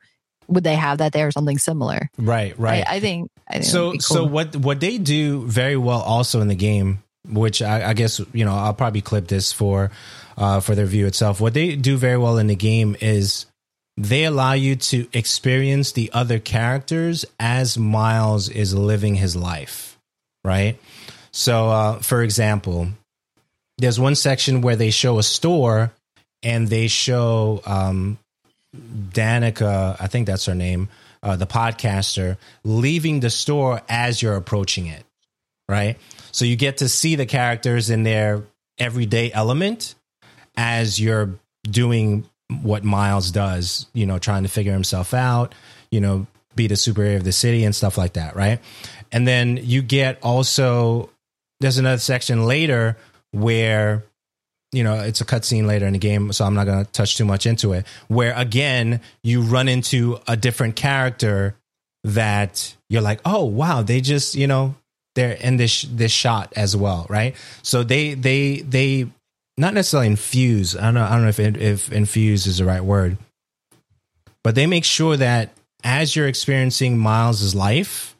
would they have that there or something similar? Right, right. I, I think. I think so. cool. So what what they do very well also in the game, which I, I guess you know I'll probably clip this for uh, for their view itself. What they do very well in the game is they allow you to experience the other characters as Miles is living his life, right? So, uh, for example, there's one section where they show a store and they show um, Danikka, I think that's her name, uh, the podcaster, leaving the store as you're approaching it, right? So you get to see the characters in their everyday element as you're doing what Miles does, you know, trying to figure himself out, you know, be the superior of the city and stuff like that, right? And then you get also, there's another section later where you know, it's a cutscene later in the game, so I'm not going to touch too much into it. Where again, you run into a different character that you're like, oh wow, they just you know they're in this this shot as well, right? So they they they not necessarily infuse. I don't know. I don't know if if infuse is the right word, but they make sure that as you're experiencing Miles's life,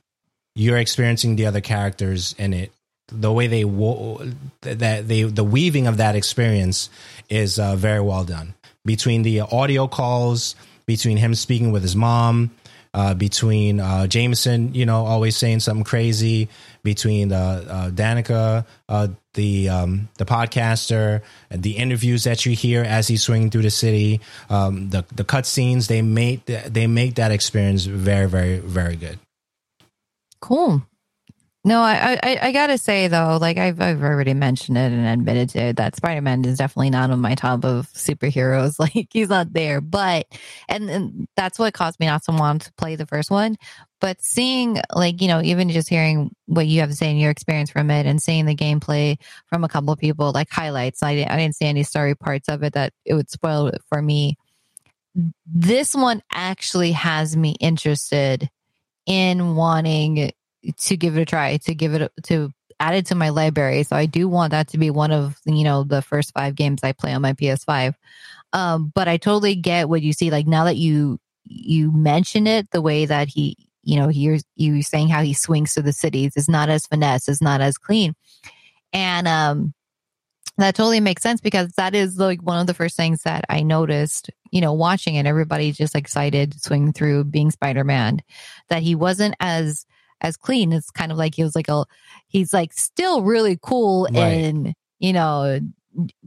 you're experiencing the other characters in it the way they wo- that they the weaving of that experience is uh, very well done between the audio calls between him speaking with his mom uh, between uh, Jameson, you know, always saying something crazy. Between uh, uh Danikka, uh, the um, the podcaster, the interviews that you hear as he's swinging through the city, um, the the cutscenes, they make they make that experience very, very, very good. Cool. No, I, I, I gotta say though, like I've I've already mentioned it and admitted to it that Spider Man is definitely not on my top of superheroes. Like he's not there, but and, and that's what caused me not to want to play the first one. But seeing like you know even just hearing what you have to say in your experience from it and seeing the gameplay from a couple people like highlights, I didn't I didn't see any story parts of it that it would spoil it for me. This one actually has me interested in wanting to give it a try, to give it to add it to my library. So I do want that to be one of you know the first five games I play on my PS5. Um, but I totally get what you see. Like now that you you mention it, the way that he you know you're you saying how he swings to the cities is not as finesse, is not as clean, and um that totally makes sense because that is like one of the first things that I noticed, you know, watching it. Everybody just excited swinging through being Spider Man, that he wasn't as as clean. It's kind of like he was like a, he's like still really cool right. and, you know,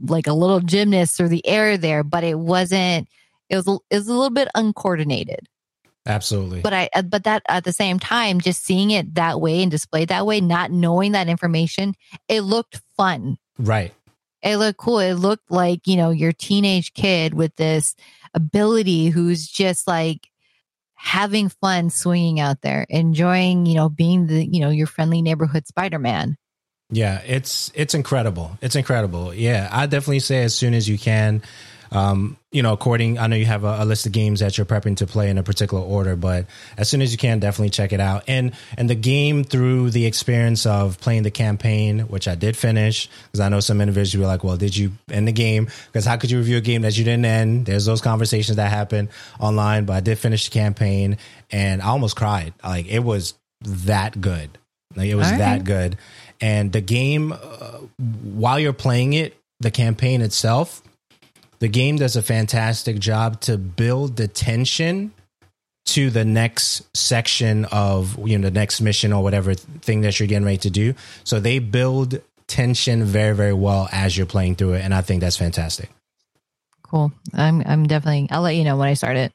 like a little gymnast through the air there, but it wasn't, it was, it was a little bit uncoordinated. Absolutely. But I, uh, but that at the same time, just seeing it that way and displayed that way, not knowing that information, it looked fun. Right. It looked cool. It looked like, you know, your teenage kid with this ability who's just like having fun swinging out there, enjoying, you know, being the, you know, your friendly neighborhood Spider Man. Yeah, it's it's incredible. It's incredible. Yeah, I definitely say as soon as you can um, you know, according, I know you have a, a, list of games that you're prepping to play in a particular order, but as soon as you can, definitely check it out. And and the game through the experience of playing the campaign, which I did finish, because I know some individuals were like, "Well, did you end the game? Because how could you review a game that you didn't end?" There's those conversations that happen online, but I did finish the campaign, and I almost cried. Like it was that good. Like it was right. that good. And the game, uh, while you're playing it, the campaign itself the game does a fantastic job to build the tension to the next section of you know the next mission or whatever thing that you're getting ready to do. So they build tension very very well as you're playing through it, and I think that's fantastic. Cool. I'm I'm definitely. I'll let you know when I start it.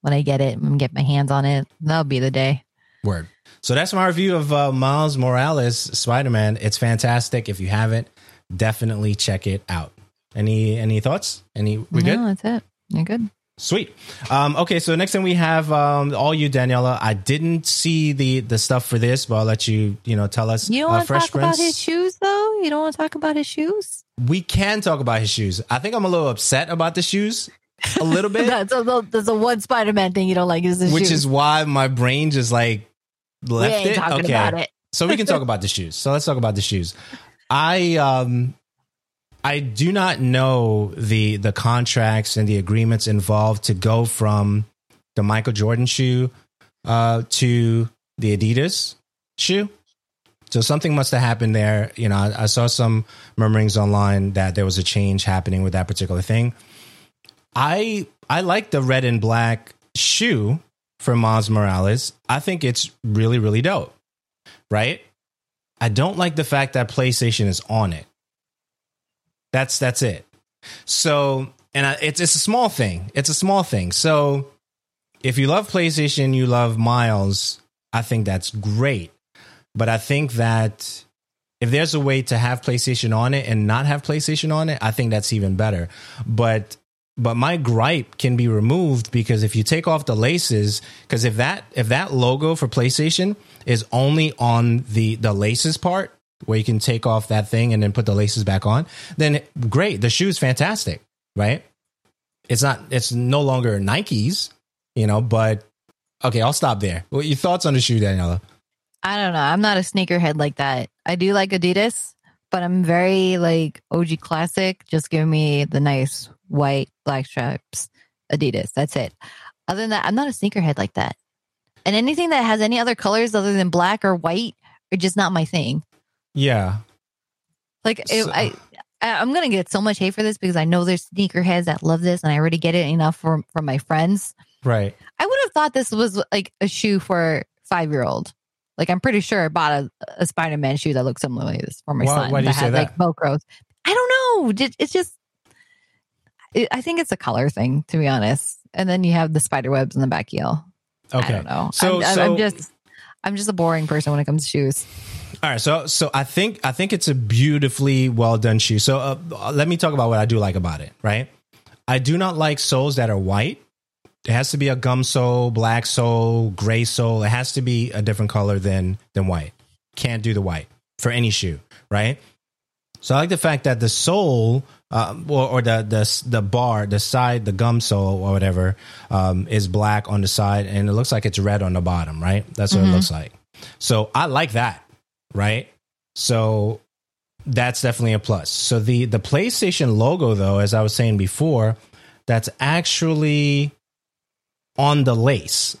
When I get it and get my hands on it, that'll be the day. Word. So that's my review of uh, Miles Morales Spider Man. It's fantastic. If you haven't, definitely check it out. Any any thoughts? Any we no, good? that's it. You're good. Sweet. Um, okay, so next thing we have um, all you, Daniela. I didn't see the the stuff for this, but I'll let you you know tell us. You don't Uh, want to Fresh talk about his shoes, though. You don't want to talk about his shoes. We can talk about his shoes. I think I'm a little upset about the shoes, a little bit, That's a, that's a one Spider Man thing you don't like is which shoes. is why my brain just like left it. okay, about it. so we can talk about the shoes. So let's talk about the shoes. I um I do not know the the contracts and the agreements involved to go from the Michael Jordan shoe uh to the Adidas shoe. So something must have happened there. You know, I, I saw some murmurings online that there was a change happening with that particular thing. I I like the red and black shoe for Miles Morales. I think it's really really dope. Right? I don't like the fact that PlayStation is on it. That's that's it. So, and I, it's it's a small thing. It's a small thing. So, if you love PlayStation, you love Miles. I think that's great. But I think that if there's a way to have PlayStation on it and not have PlayStation on it, I think that's even better. But but my gripe can be removed because if you take off the laces, because if that if that logo for PlayStation is only on the the laces part where you can take off that thing and then put the laces back on, then great, the shoe's fantastic, right? It's not it's no longer Nikes, you know, but okay, I'll stop there. What your thoughts on the shoe, Daniela? I don't know. I'm not a sneakerhead like that. I do like Adidas, but I'm very like OG classic. Just give me the nice white black stripes Adidas. That's it. Other than that, I'm not a sneakerhead like that. And anything that has any other colors other than black or white are just not my thing. Yeah. Like it, So- I, I'm gonna get so much hate for this because I know there's sneakerheads that love this, and I already get it enough from from my friends. Right. I would have thought this was like a shoe for five year old. Like I'm pretty sure I bought a, a Spider Man shoe that looks similar to this for my Why- son. why do you say had that? like Velcros. I don't know. It's just. It, I think it's a color thing, to be honest. And then you have the spider webs in the back heel. Okay. I don't know. So- I'm- so- I'm just, I'm just a boring person when it comes to shoes. All right, so so I think I think it's a beautifully well done shoe. So uh, let me talk about what I do like about it. Right, I do not like soles that are white. It has to be a gum sole, black sole, gray sole. It has to be a different color than than white. Can't do the white for any shoe. Right. So I like the fact that the sole, uh, or, or the the the bar, the side, the gum sole or whatever, um, is black on the side, and it looks like it's red on the bottom. Right. That's what it Mhm. looks like. So I like that right? So that's definitely a plus. So the the PlayStation logo though, as I was saying before, that's actually on the lace.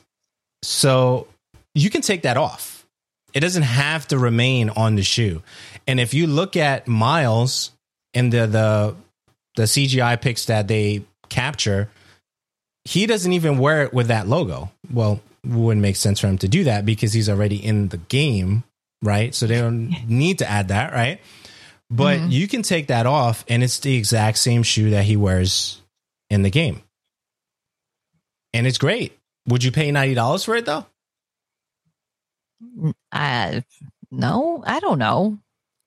So you can take that off. It doesn't have to remain on the shoe. And if you look at Miles in the the the CGI pics that they capture, he doesn't even wear it with that logo. Well, wouldn't make sense for him to do that because he's already in the game, right? So they don't need to add that, right? But Mhm. you can take that off and it's the exact same shoe that he wears in the game. And it's great. Would you pay $90 for it though? I no, I don't know.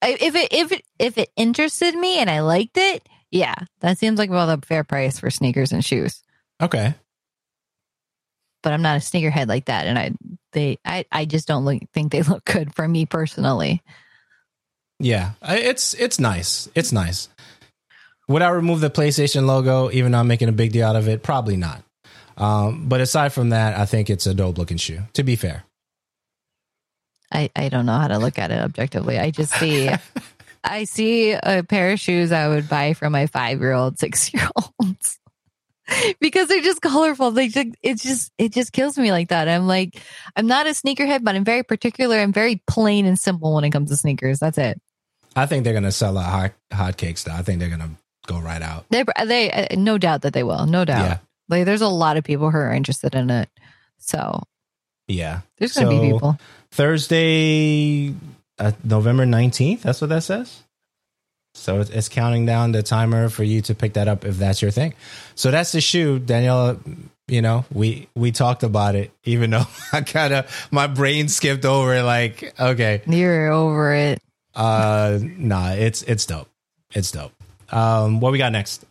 If it if it if it interested me and I liked it, yeah, that seems like about a fair price for sneakers and shoes. Okay. But I'm not a sneakerhead like that, and I they I I just don't look, think they look good for me personally. Yeah, it's it's nice. It's nice. Would I remove the PlayStation logo, even though I'm making a big deal out of it? Probably not. Um, but aside from that, I think it's a dope looking shoe. To be fair, I I don't know how to look at it objectively. I just see I see a pair of shoes I would buy for my five year old, six year olds. because they're just colorful. They just it just it just kills me like that. I'm like I'm not a sneakerhead, but I'm very particular. I'm very plain and simple when it comes to sneakers. That's it. I think they're gonna sell out hot hotcakes. Though I think they're gonna go right out. They they uh, no doubt that they will. No doubt. Yeah. Like there's a lot of people who are interested in it. So Yeah. there's going to So- be people. Thursday, uh, November 19th. That's what that says. So it's, counting down the timer for you to pick that up if that's your thing. So that's the shoe, Danielle. You know, we we talked about it, even though I kind of my brain skipped over it. Like, okay, You're over it. uh, nah, it's it's dope. It's dope. Um, what we got next?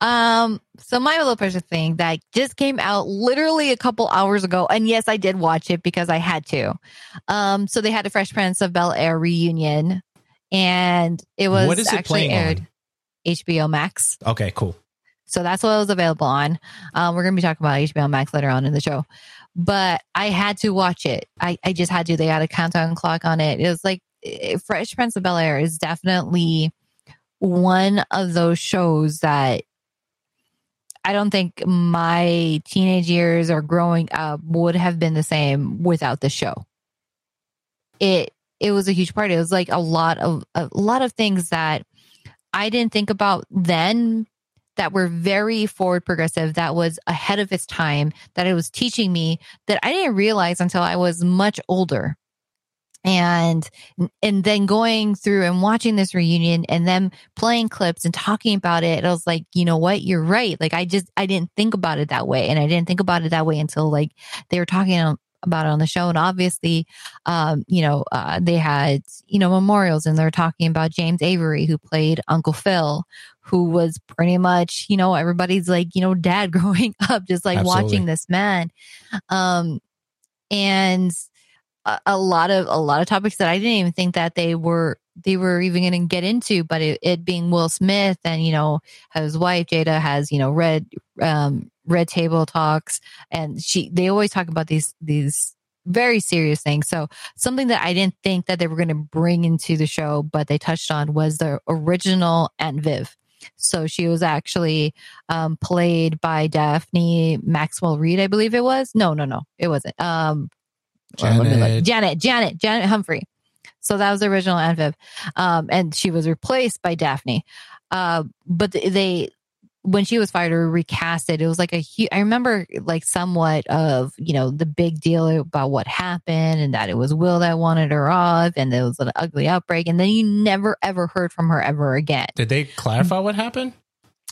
Um, so my little pressure thing that just came out literally a couple hours ago, and yes, I did watch it because I had to. Um, so they had a Fresh Prince of Bel Air reunion, and it was What is it actually playing aired on? HBO Max. Okay, cool. So that's what it was available on. Um, we're gonna be talking about HBO Max later on in the show, but I had to watch it. I, I just had to. They had a countdown clock on it. It was like eh, Fresh Prince of Bel Air is definitely one of those shows that I don't think my teenage years or growing up would have been the same without the show. It it was a huge part. It was like a lot of a lot of things that I didn't think about then that were very forward progressive that was ahead of its time that it was teaching me that I didn't realize until I was much older. And and then going through and watching this reunion and then playing clips and talking about it i was like you know what? You're right. Like i just i didn't think about it that way. And i didn't think about it that way until like they were talking about it on the show and obviously um you know uh they had you know memorials and they're talking about james avery who played uncle phil who was pretty much you know everybody's like you know dad growing up just like Absolutely. watching this man um and a, a lot of a lot of topics that I didn't even think that they were they were even going to get into. But it, it being Will Smith and you know his wife Jada has you know red um, red table talks, and she they always talk about these these very serious things. So something that I didn't think that they were going to bring into the show, but they touched on was the original Aunt Viv. So she was actually um, played by Daphne Maxwell Reid, I believe it was. No, no, no, it wasn't. Um, or let me. Janet. Janet, Janet, Janet Hubert. So that was the original Aunt Viv. Um, and she was replaced by Daphne. Uh, but they, when she was fired or recast it, it was like a huge, I remember like somewhat of, you know, the big deal about what happened and that it was Will that wanted her off and there was an ugly outbreak. And then you never ever heard from her ever again. Did they clarify what happened?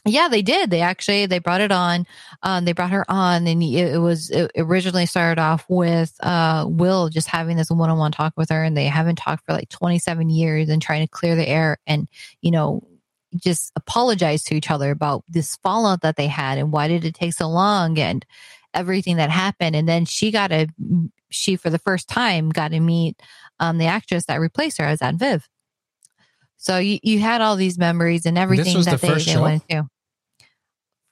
Yeah, they did. They actually they brought it on. Um, they brought her on, and it, it was it originally started off with uh, Will just having this one on one talk with her, and they haven't talked for like twenty seven years, and trying to clear the air, and you know, just apologize to each other about this fallout that they had, and why did it take so long, and everything that happened, and then she got a she for the first time got to meet um, the actress that replaced her as Aunt Viv. So you, you had all these memories and everything that the they, they went to.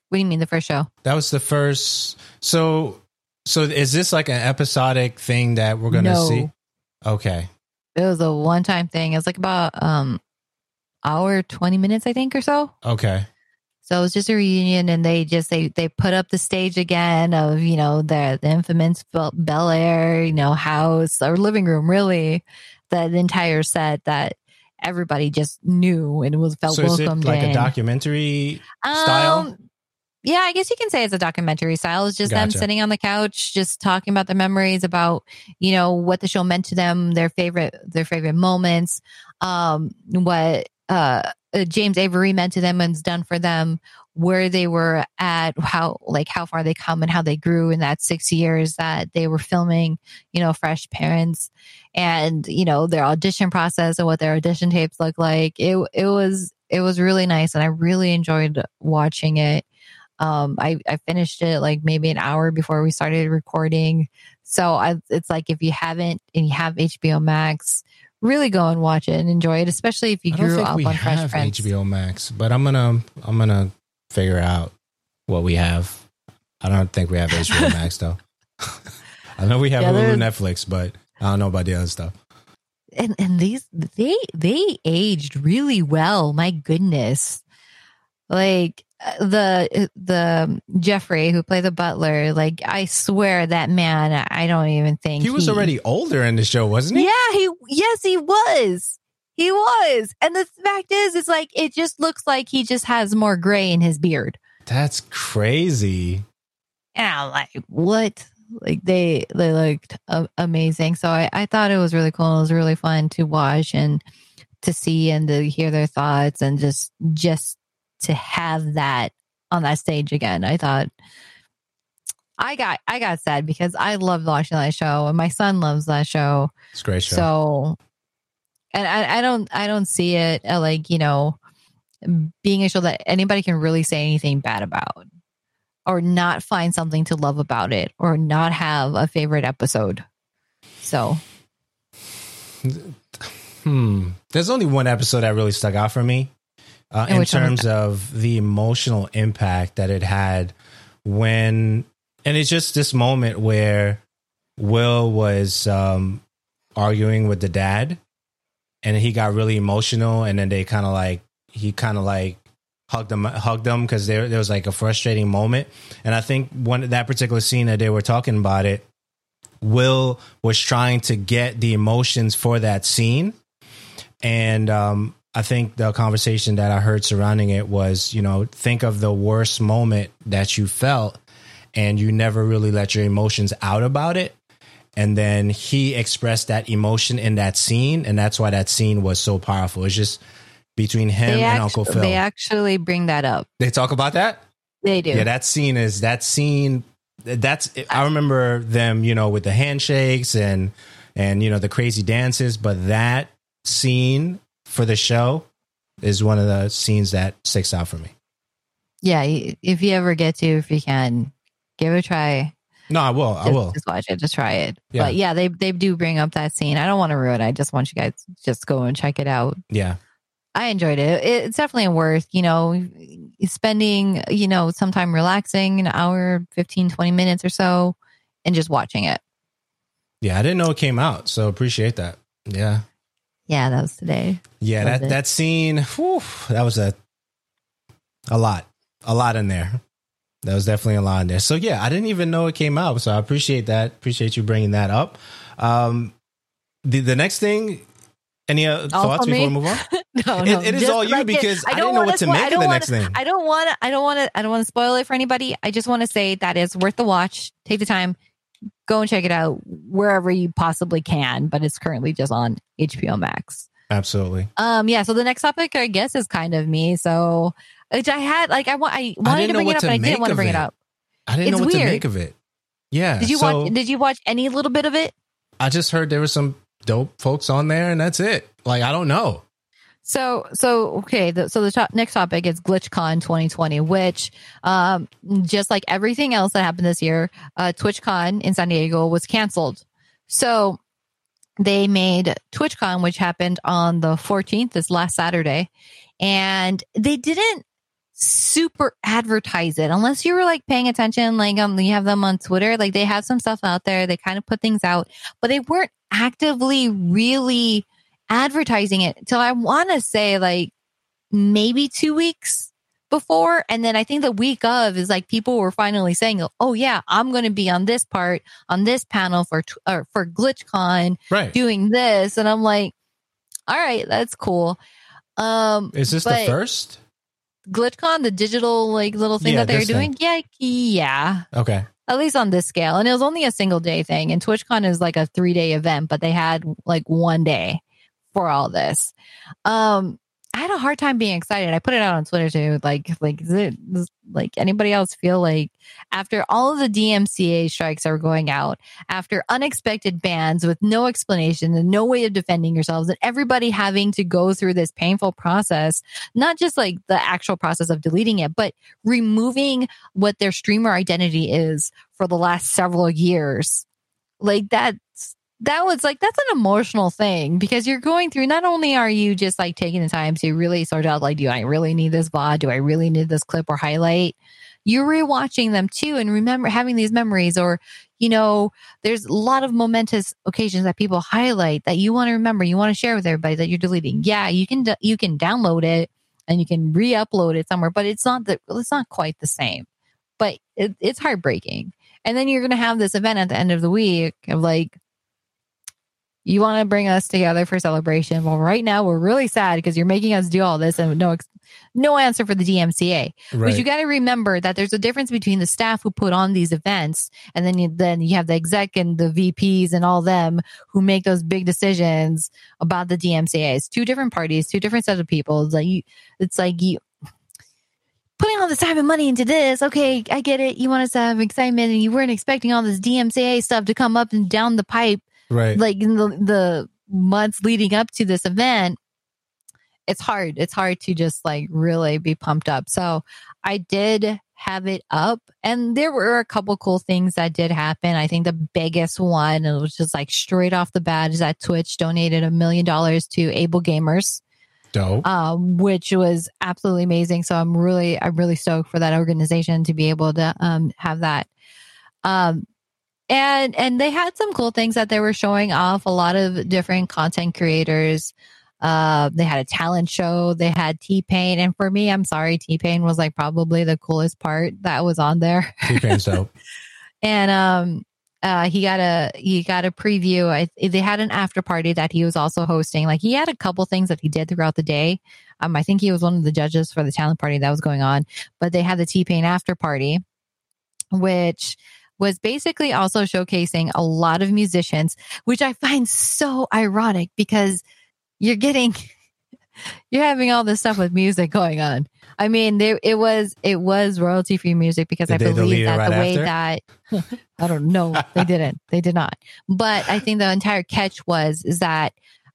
What do you mean the first show? That was the first. So, so is this like an episodic thing that we're gonna No. see? Okay. It was a one time thing. It was like about um hour twenty minutes, I think, or so. Okay. So it was just a reunion, and they just they they put up the stage again of you know the the infamous Bel Air, you know house or living room, really, the, the entire set that everybody just knew and was felt so is it welcomed like in. a documentary? style? Um, yeah, I guess you can say it's a documentary style. It's just them sitting on the couch, just talking about their memories, about you know what the show meant to them, their favorite their favorite moments, um, what uh, uh, James Avery meant to them and has done for them, where they were at, how like how far they come and how they grew in that six years that they were filming, you know, Fresh Prince, and you know their audition process and what their audition tapes look like. It it was it was really nice, and I really enjoyed watching it. Um, I, I finished it like maybe an hour before we started recording. So I, it's like if you haven't and you have HBO Max, really go and watch it and enjoy it, especially if you grew up on Fresh Prince. HBO Max, but I'm gonna I'm gonna figure out what we have. I don't think we have HBO Max though. I know we have Yeah, Hulu, there's- Netflix, but I don't know about the other stuff. And and these they they aged really well. My goodness, like the the Geoffrey who played the butler. Like I swear that man. I don't even think He was already older in the show, wasn't he? Yeah, he yes, he was. He was. And the fact is, it's like it just looks like he just has more gray in his beard. That's crazy. And I'm like, what? like they they looked uh, amazing. So I I thought it was really cool. It was really fun to watch and to see and to hear their thoughts and just just to have that on that stage again. I thought I got I got sad because I loved watching that show and my son loves that show. It's a great show. So and I, I don't I don't see it uh, like, you know, being a show that anybody can really say anything bad about or not find something to love about it or not have a favorite episode. So hmm. There's only one episode that really stuck out for me uh, in which one was terms of the emotional impact that it had when, and it's just this moment where Will was um, arguing with the dad, and he got really emotional, and then they kind of like he kind of like hugged them, hugged them because there there was like a frustrating moment, and I think one that particular scene that they were talking about it, Will was trying to get the emotions for that scene, and um, I think the conversation that I heard surrounding it was, you know, think of the worst moment that you felt and you never really let your emotions out about it. And then he expressed that emotion in that scene. And that's why that scene was so powerful. It's just between him they, and act- Uncle Phil. they They, actually bring that up. They talk about that? They do. Yeah, that scene is that scene. That's I remember them, you know, with the handshakes and and you know the crazy dances. But that scene for the show is one of the scenes that sticks out for me. yeah, if you ever get to, if you can, give it a try. No, I will. I will. just watch it. Just try it. Yeah. But yeah, they they do bring up that scene. I don't want to ruin. it. I just want you guys to just go and check it out. Yeah, I enjoyed it. It- It's definitely worth, you know, spending, you know, some time relaxing, an hour, 15, 20 minutes or so, and just watching it. yeah. I didn't know it came out, so appreciate that. Yeah, Yeah, that was today. yeah. That that scene, whew, that was a a lot, a lot in there. That was definitely a lot in there. So yeah, I didn't even know it came out. So I appreciate that. Appreciate you bringing that up. Um, the the next thing. Any uh, thoughts before we move on? no, It- no, it is all you because I, didn't know what to spo- I make of the wanna- next thing. I don't want to. I don't want to. I don't want to spoil it for anybody. I just want to say that it's worth the watch. Take the time, go and check it out wherever you possibly can. But it's currently just on HBO Max. Absolutely. Um, yeah. So the next topic, I guess, is kind of me. So, which I had like I want I wanted didn't to bring it up, but I didn't want to bring it it. up. I didn't It's know what weird. to make of it. Yeah. Did you so watch? Did you watch any little bit of it? I just heard there were some dope folks on there, and that's it. Like I don't know. So, so okay. The, so the next topic is GlitchCon 2020, which, um, just like everything else that happened this year, uh, TwitchCon in San Diego was canceled. So they made TwitchCon, which happened on the 14th, this last Saturday, and they didn't super advertise it unless you were like paying attention. Like, um, you have them on Twitter, like they have some stuff out there. They kind of put things out, but they weren't actively really advertising it till I want to say like maybe two weeks before. And then I think the week of is like people were finally saying, oh, yeah, I'm going to be on this part, on this panel for, or for GlitchCon Right. doing this. And I'm like, all right, that's cool. Um, Is this the first? GlitchCon, the digital like little thing Yeah, that they were this doing. Yeah. Yeah Okay. at least on this scale. And it was only a single day thing. And TwitchCon is like a three day event, but they had like one day for all this. Um, I had a hard time being excited. I put it out on Twitter too. Like, like, is it like anybody else feel like after all of the DMCA strikes are going out, after unexpected bans with no explanation and no way of defending yourselves, and everybody having to go through this painful process, not just like the actual process of deleting it, but removing what their streamer identity is for the last several years. Like that's that was like that's an emotional thing because you're going through not only are you just like taking the time to really sort out like do I really need this VOD? Do I really need this clip or highlight? You're rewatching them too and remember having these memories or you know, there's a lot of momentous occasions that people highlight that you want to remember, you want to share with everybody that you're deleting. Yeah, you can you can download it and you can re-upload it somewhere, but it's not the it's not quite the same. But it, it's heartbreaking. And then you're going to have this event at the end of the week of like, you want to bring us together for celebration. Well, right now we're really sad because you're making us do all this and no, no answer for the DMCA. Right. But you got to remember that there's a difference between the staff who put on these events, and then you, then you have the exec and the VPs and all them who make those big decisions about the DMCA. It's two different parties, two different sets of people. It's like you, it's like you putting all this time and money into this. Okay, I get it. You want us to have excitement, and you weren't expecting all this DMCA stuff to come up and down the pipe right. like in the, the months leading up to this event it's hard it's hard to just like really be pumped up so i did have it up and there were a couple cool things that did happen i think the biggest one it was just like straight off the bat is that twitch donated a million dollars to AbleGamers Dope. um, which was absolutely amazing. So I'm really, I'm really stoked for that organization to be able to um, have that. Um, and and they had some cool things that they were showing off. A lot of different content creators. Uh, they had a talent show. They had T Pain, and for me, I'm sorry, T Pain was like probably the coolest part that was on there. T-Pain's dope. and um uh he got a he got a preview I, they had an after party that he was also hosting like he had a couple things that he did throughout the day um i think he was one of the judges for the talent party that was going on but they had the t-pain after party which was basically also showcasing a lot of musicians which i find so ironic because you're getting you're having all this stuff with music going on I mean, there it was it was royalty free music because Did I believe that right the way after? that I don't know they didn't they did not. But I think the entire catch was is that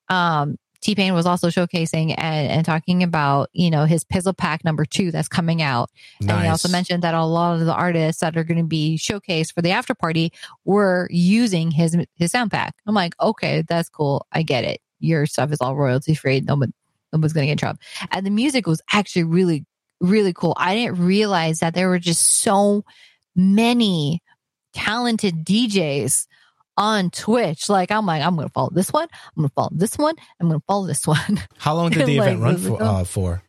um T Pain was also showcasing and, and talking about you know his Pizzle Pack number two that's coming out, and he also mentioned that a lot of the artists that are going to be showcased for the after party were using his his sound pack. I'm like, okay, that's cool. I get it. Your stuff is all royalty free. Nobody nobody's going to get in trouble. And the music was actually really really cool. I didn't realize that there were just so many talented DJs on Twitch. Like I'm like, I'm gonna follow this one, I'm gonna follow this one, I'm gonna follow this one. How long did the Like, event run for? Uh, for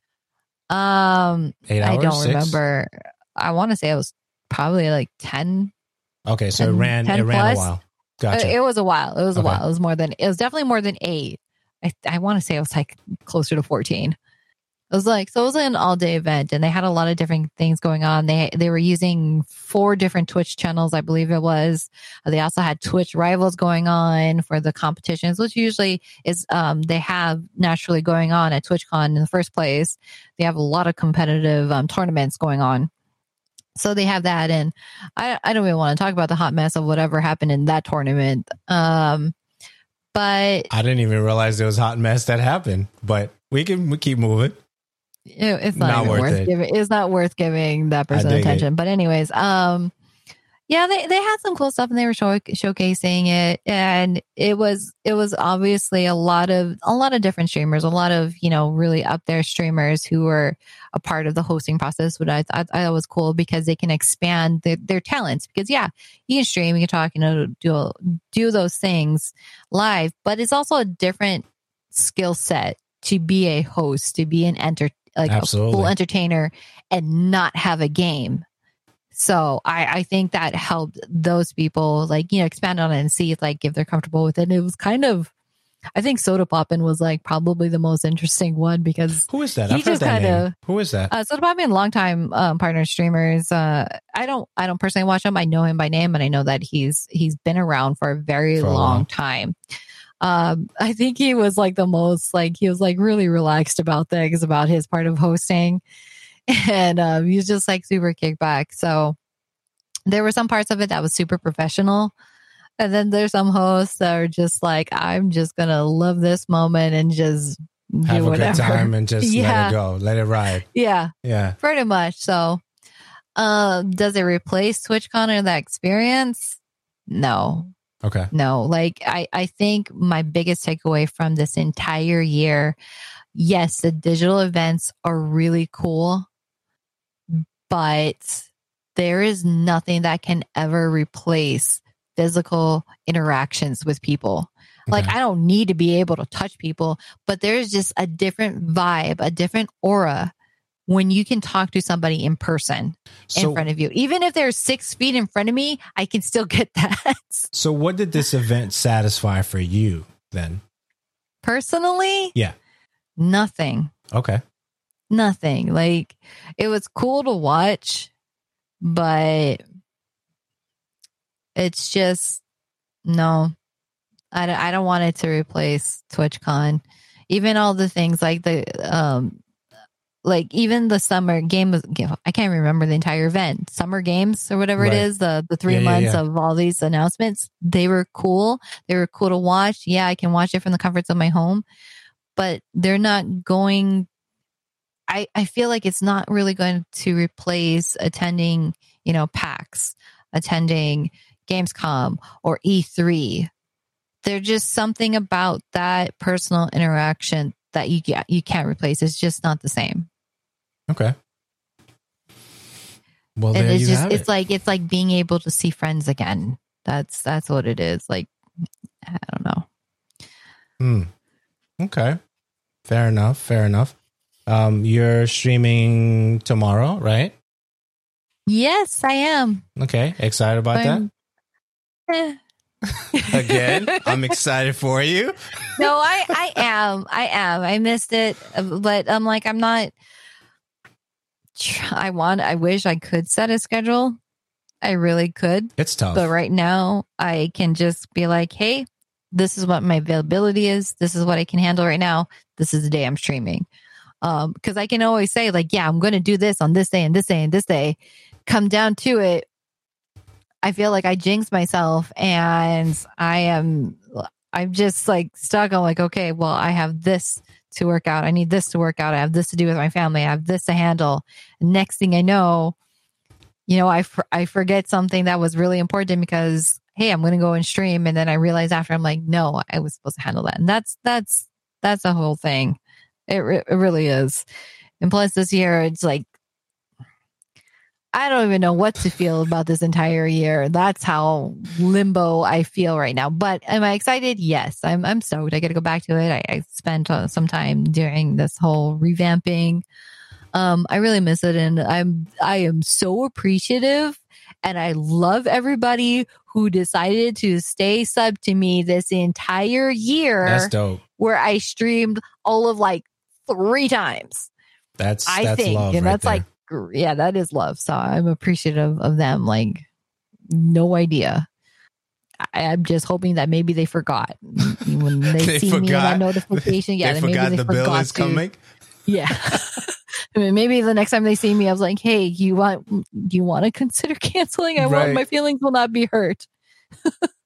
Um eight hours. I don't Six? remember. I want to say it was probably like 10 Okay, so it ran. It ran plus? a while. Uh, Gotcha. It was a while. It was a Okay. while. It was more than it was definitely more than eight. I I want to say it was like closer to fourteen. It was like so it was an all day event, and they had a lot of different things going on. They they were using four different Twitch channels, I believe it was. They also had Twitch rivals going on for the competitions, which usually is um they have naturally going on at TwitchCon in the first place. They have a lot of competitive um, tournaments going on. So they have that, and I I don't even want to talk about the hot mess of whatever happened in that tournament. Um, but I didn't even realize there was hot mess that happened, but we can we keep moving. It, it's not, Not worth worth, it. giving. It's not worth giving that person dig it. attention. But anyways, um, yeah, they they had some cool stuff and they were show, showcasing it, and it was it was obviously a lot of a lot of different streamers, a lot of you know really up there streamers who were a part of the hosting process, which I thought I thought was cool because they can expand their, their talents. Because yeah, you can stream, you can talk, you know, do do those things live, but it's also a different skill set to be a host, to be an enter like a Absolutely. full entertainer and not have a game. So I, I think that helped those people like, you know, expand on it and see if like if they're comfortable with it. And it was kind of I think Sodapoppin was like probably the most interesting one because Who is that? He I've just kinda- name. Who is that? uh, Sodapoppin, longtime um, partner streamers. Uh, I don't, I don't personally watch him. I know him by name, and I know that he's he's been around for a very For a long time. Um, I think he was like the most like he was like really relaxed about things about his part of hosting, and um, he was just like super kickback. So there were some parts of it that was super professional. And then there's some hosts that are just like, I'm just gonna love this moment and just Have a whatever. good time and just let Yeah. it go. Let it ride. Yeah, Yeah. pretty much. So, uh, does it replace TwitchCon or that experience? No, Okay. no. Like, I, I think my biggest takeaway from this entire year, yes, the digital events are really cool, but there is nothing that can ever replace physical interactions with people. Like, I don't need to be able to touch people, but there's just a different vibe, a different aura when you can talk to somebody in person in front of you. Even if they're six feet in front of me, I can still get that. so what did this event satisfy for you then? Personally, Yeah. nothing. Okay. nothing. Like it was cool to watch, but it's just no. I don't, I don't want it to replace TwitchCon. Even all the things like the um like even the summer game I can't remember the entire event. Summer games or whatever right. it is, the the 3 yeah, months yeah, yeah. of all these announcements, they were cool. They were cool to watch. Yeah, I can watch it from the comforts of my home, but they're not going I, I feel like it's not really going to replace attending, you know, PAX, attending Gamescom or E3. There's just something about that personal interaction that you get you can't replace. It's just not the same. Okay. Well, there it's you just it's it. like it's like being able to see friends again. That's that's what it is. Like I don't know. Hmm. Okay. Fair enough. Fair enough. Um, you're streaming tomorrow, right? Yes, I am. Okay, excited about I'm, that. Again, I'm excited for you. no, I I am. I am. I missed it, but I'm like I'm not. I want. I wish I could set a schedule. I really could. It's tough. But right now, I can just be like, hey, this is what my availability is. This is what I can handle right now. This is the day I'm streaming. Um, cause I can always say like, yeah, I'm going to do this on this day and this day and this day. Come down to it. I feel like I jinx myself and I am, I'm just like stuck. I'm like, okay, well, I have this to work out. I need this to work out. I have this to do with my family. I have this to handle. Next thing I know, you know, I, I forget something that was really important because, hey, I'm going to go and stream. And then I realize after I'm like, no, I was supposed to handle that. And that's, that's, that's the whole thing. It, re- it really is. And plus, this year, it's like, I don't even know what to feel about this entire year. That's how limbo I feel right now. But am I excited? Yes, I'm. I'm stoked. I get to go back to it. I, I spent uh, some time during this whole revamping. Um, I really miss it, and I'm. I am so appreciative, and I love everybody who decided to stay sub to me this entire year. That's dope. Where I streamed all of like three times. That's I that's think, and right that's there. like yeah, that is love. So I'm appreciative of them. Like, no idea. I, am just hoping that maybe they forgot when they, they see forgot. me that notification. Yeah, they forgot maybe they the forgot bill is to. coming. Yeah. I mean, maybe the next time they see me, I was like, "Hey, you want you want to consider canceling? I right. want my feelings will not be hurt."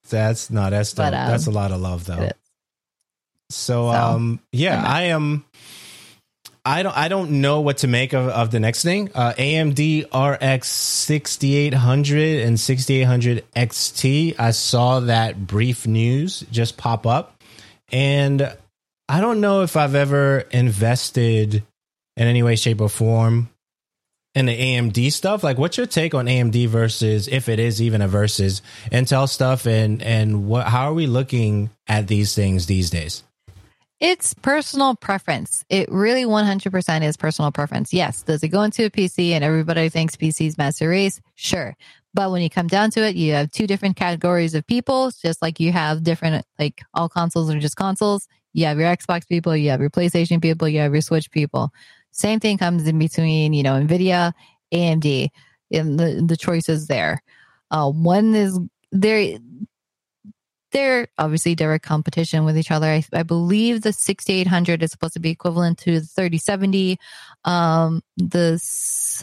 that's not that's but, um, that's a lot of love though. So, so, um, yeah, I am. I don't I don't know what to make of, of the next thing. Uh, AMD RX 6800 and 6800 XT. I saw that brief news just pop up, and I don't know if I've ever invested in any way, shape, or form in the AMD stuff. Like, what's your take on AMD versus, if it is even a versus Intel stuff, and and what? How are we looking at these things these days? It's personal preference. It really 100% is personal preference. Yes. Does it go into a PC and everybody thinks PC's master race? Sure. But when you come down to it, you have two different categories of people, just like you have different, like all consoles are just consoles. You have your Xbox people, you have your PlayStation people, you have your Switch people. Same thing comes in between, you know, NVIDIA, AMD, and the, the choices there. Uh, one is there, they're obviously direct competition with each other. I, I, believe the 6800 is supposed to be equivalent to the 3070. Um, the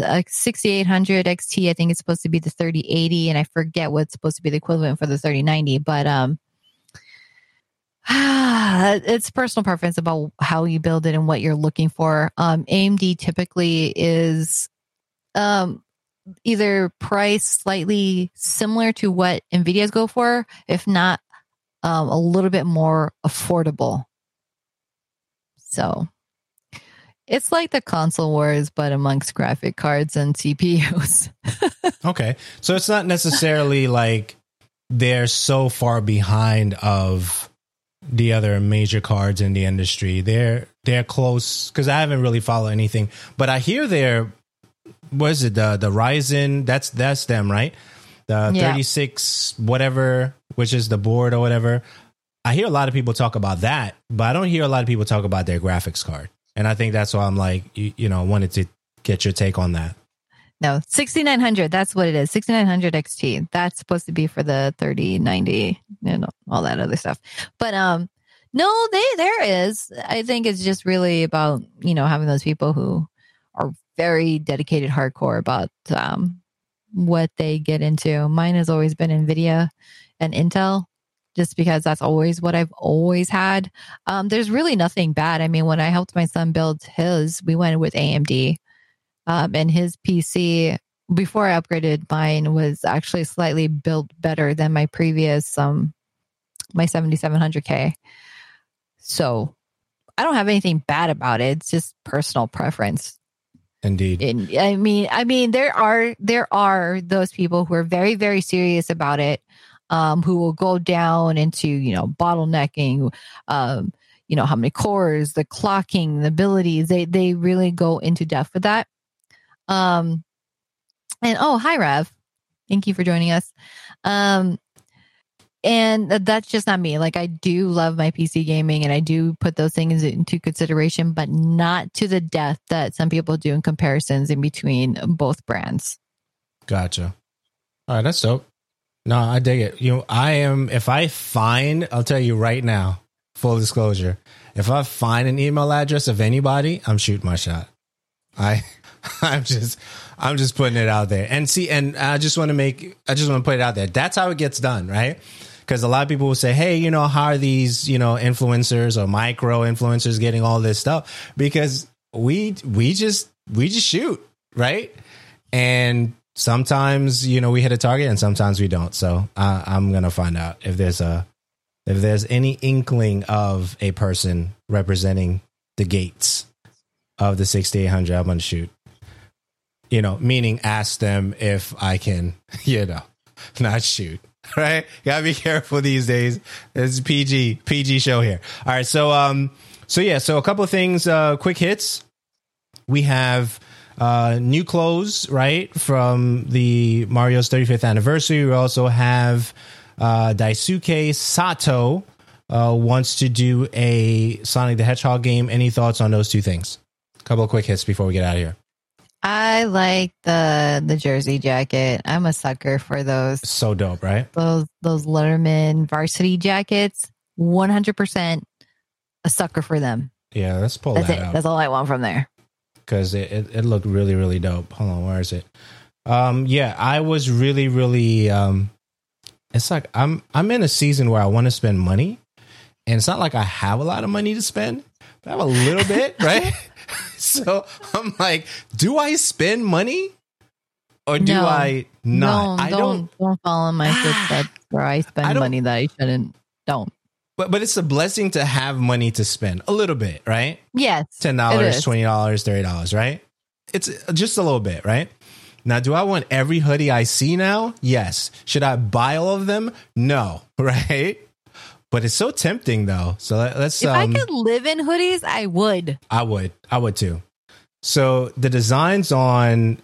uh, 6800 XT, I think it's supposed to be the 3080, and I forget what's supposed to be the equivalent for the 3090. But um, it's personal preference about how you build it and what you're looking for. Um, AMD typically is um, either price slightly similar to what NVIDIA's go for, if not um, a little bit more affordable. So it's like the console wars, but amongst graphic cards and CPUs. okay. So it's not necessarily like they're so far behind of the other major cards in the industry. They're they're close because I haven't really followed anything, but I hear they're what is it the the Ryzen? That's that's them, right? The yeah. 36 whatever which is the board or whatever. I hear a lot of people talk about that, but I don't hear a lot of people talk about their graphics card. and I think that's why I'm like, you, you know, wanted to get your take on that. No, 6900. That's what it is. 6900 XT. That's supposed to be for the 3090 and all that other stuff. But, um, no, they, there is. I think it's just really about, you know, having those people who are very dedicated hardcore about, um, what they get into. Mine has always been NVIDIA and Intel just because that's always what I've always had. Um, there's really nothing bad. I mean, when I helped my son build his, we went with AMD. Um, and his PC before I upgraded mine was actually slightly built better than my previous um my 7700K. So I don't have anything bad about it. It's just personal preference. Indeed. And I mean, I mean, there are there are those people who are very very serious about it, um, who will go down into you know bottlenecking, um, you know how many cores, the clocking, the abilities. They they really go into depth with that. Um, and oh, hi Rev, thank you for joining us. Um, and that's just not me. Like I do love my PC gaming and I do put those things into consideration, but not to the death that some people do in comparisons in between both brands. Gotcha. All right, that's dope. No, I dig it. You know, I am if I find, I'll tell you right now, full disclosure. If I find an email address of anybody, I'm shooting my shot. I I'm just I'm just putting it out there. And see and I just want to make I just want to put it out there. That's how it gets done, right? Because a lot of people will say, "Hey, you know, how are these, you know, influencers or micro influencers getting all this stuff?" Because we we just we just shoot, right? And sometimes, you know, we hit a target, and sometimes we don't. So uh, I'm gonna find out if there's a if there's any inkling of a person representing the gates of the 6800 i'm gonna shoot you know meaning ask them if i can you know not shoot right? Gotta be careful these days. It's PG PG show here. All right, so um, so yeah, so a couple of things, uh, quick hits. We have uh, new clothes, right, from the Mario's 35th anniversary. We also have uh, Daisuke Sato uh, wants to do a Sonic the Hedgehog game. Any thoughts on those two things? A couple of quick hits before we get out of here. I like the the jersey jacket. I'm a sucker for those. So dope, right? Those those Letterman varsity jackets. 100% a sucker for them. Yeah, let's pull That's that it. out That's all I want from there. because it, it it looked really really dope. Hold on, where is it? Um, yeah, I was really really. Um, it's like I'm I'm in a season where I want to spend money, and it's not like I have a lot of money to spend, but I have a little bit, right? So I'm like, do I spend money or do No. I not? No, I don't, don't. don't follow my footsteps ah. where I I spend don't- money that I shouldn't. Don't. But but it's a blessing to have money to spend a little bit, right? Yes. Ten dollars, twenty dollars, thirty dollars, right? It's just a little bit, right? Now, do I want every hoodie I see now? Yes. Should I buy all of them? No, right? But it's so tempting though. So let, us If I um, could live in hoodies, I would. I would, I would too. So the designs on,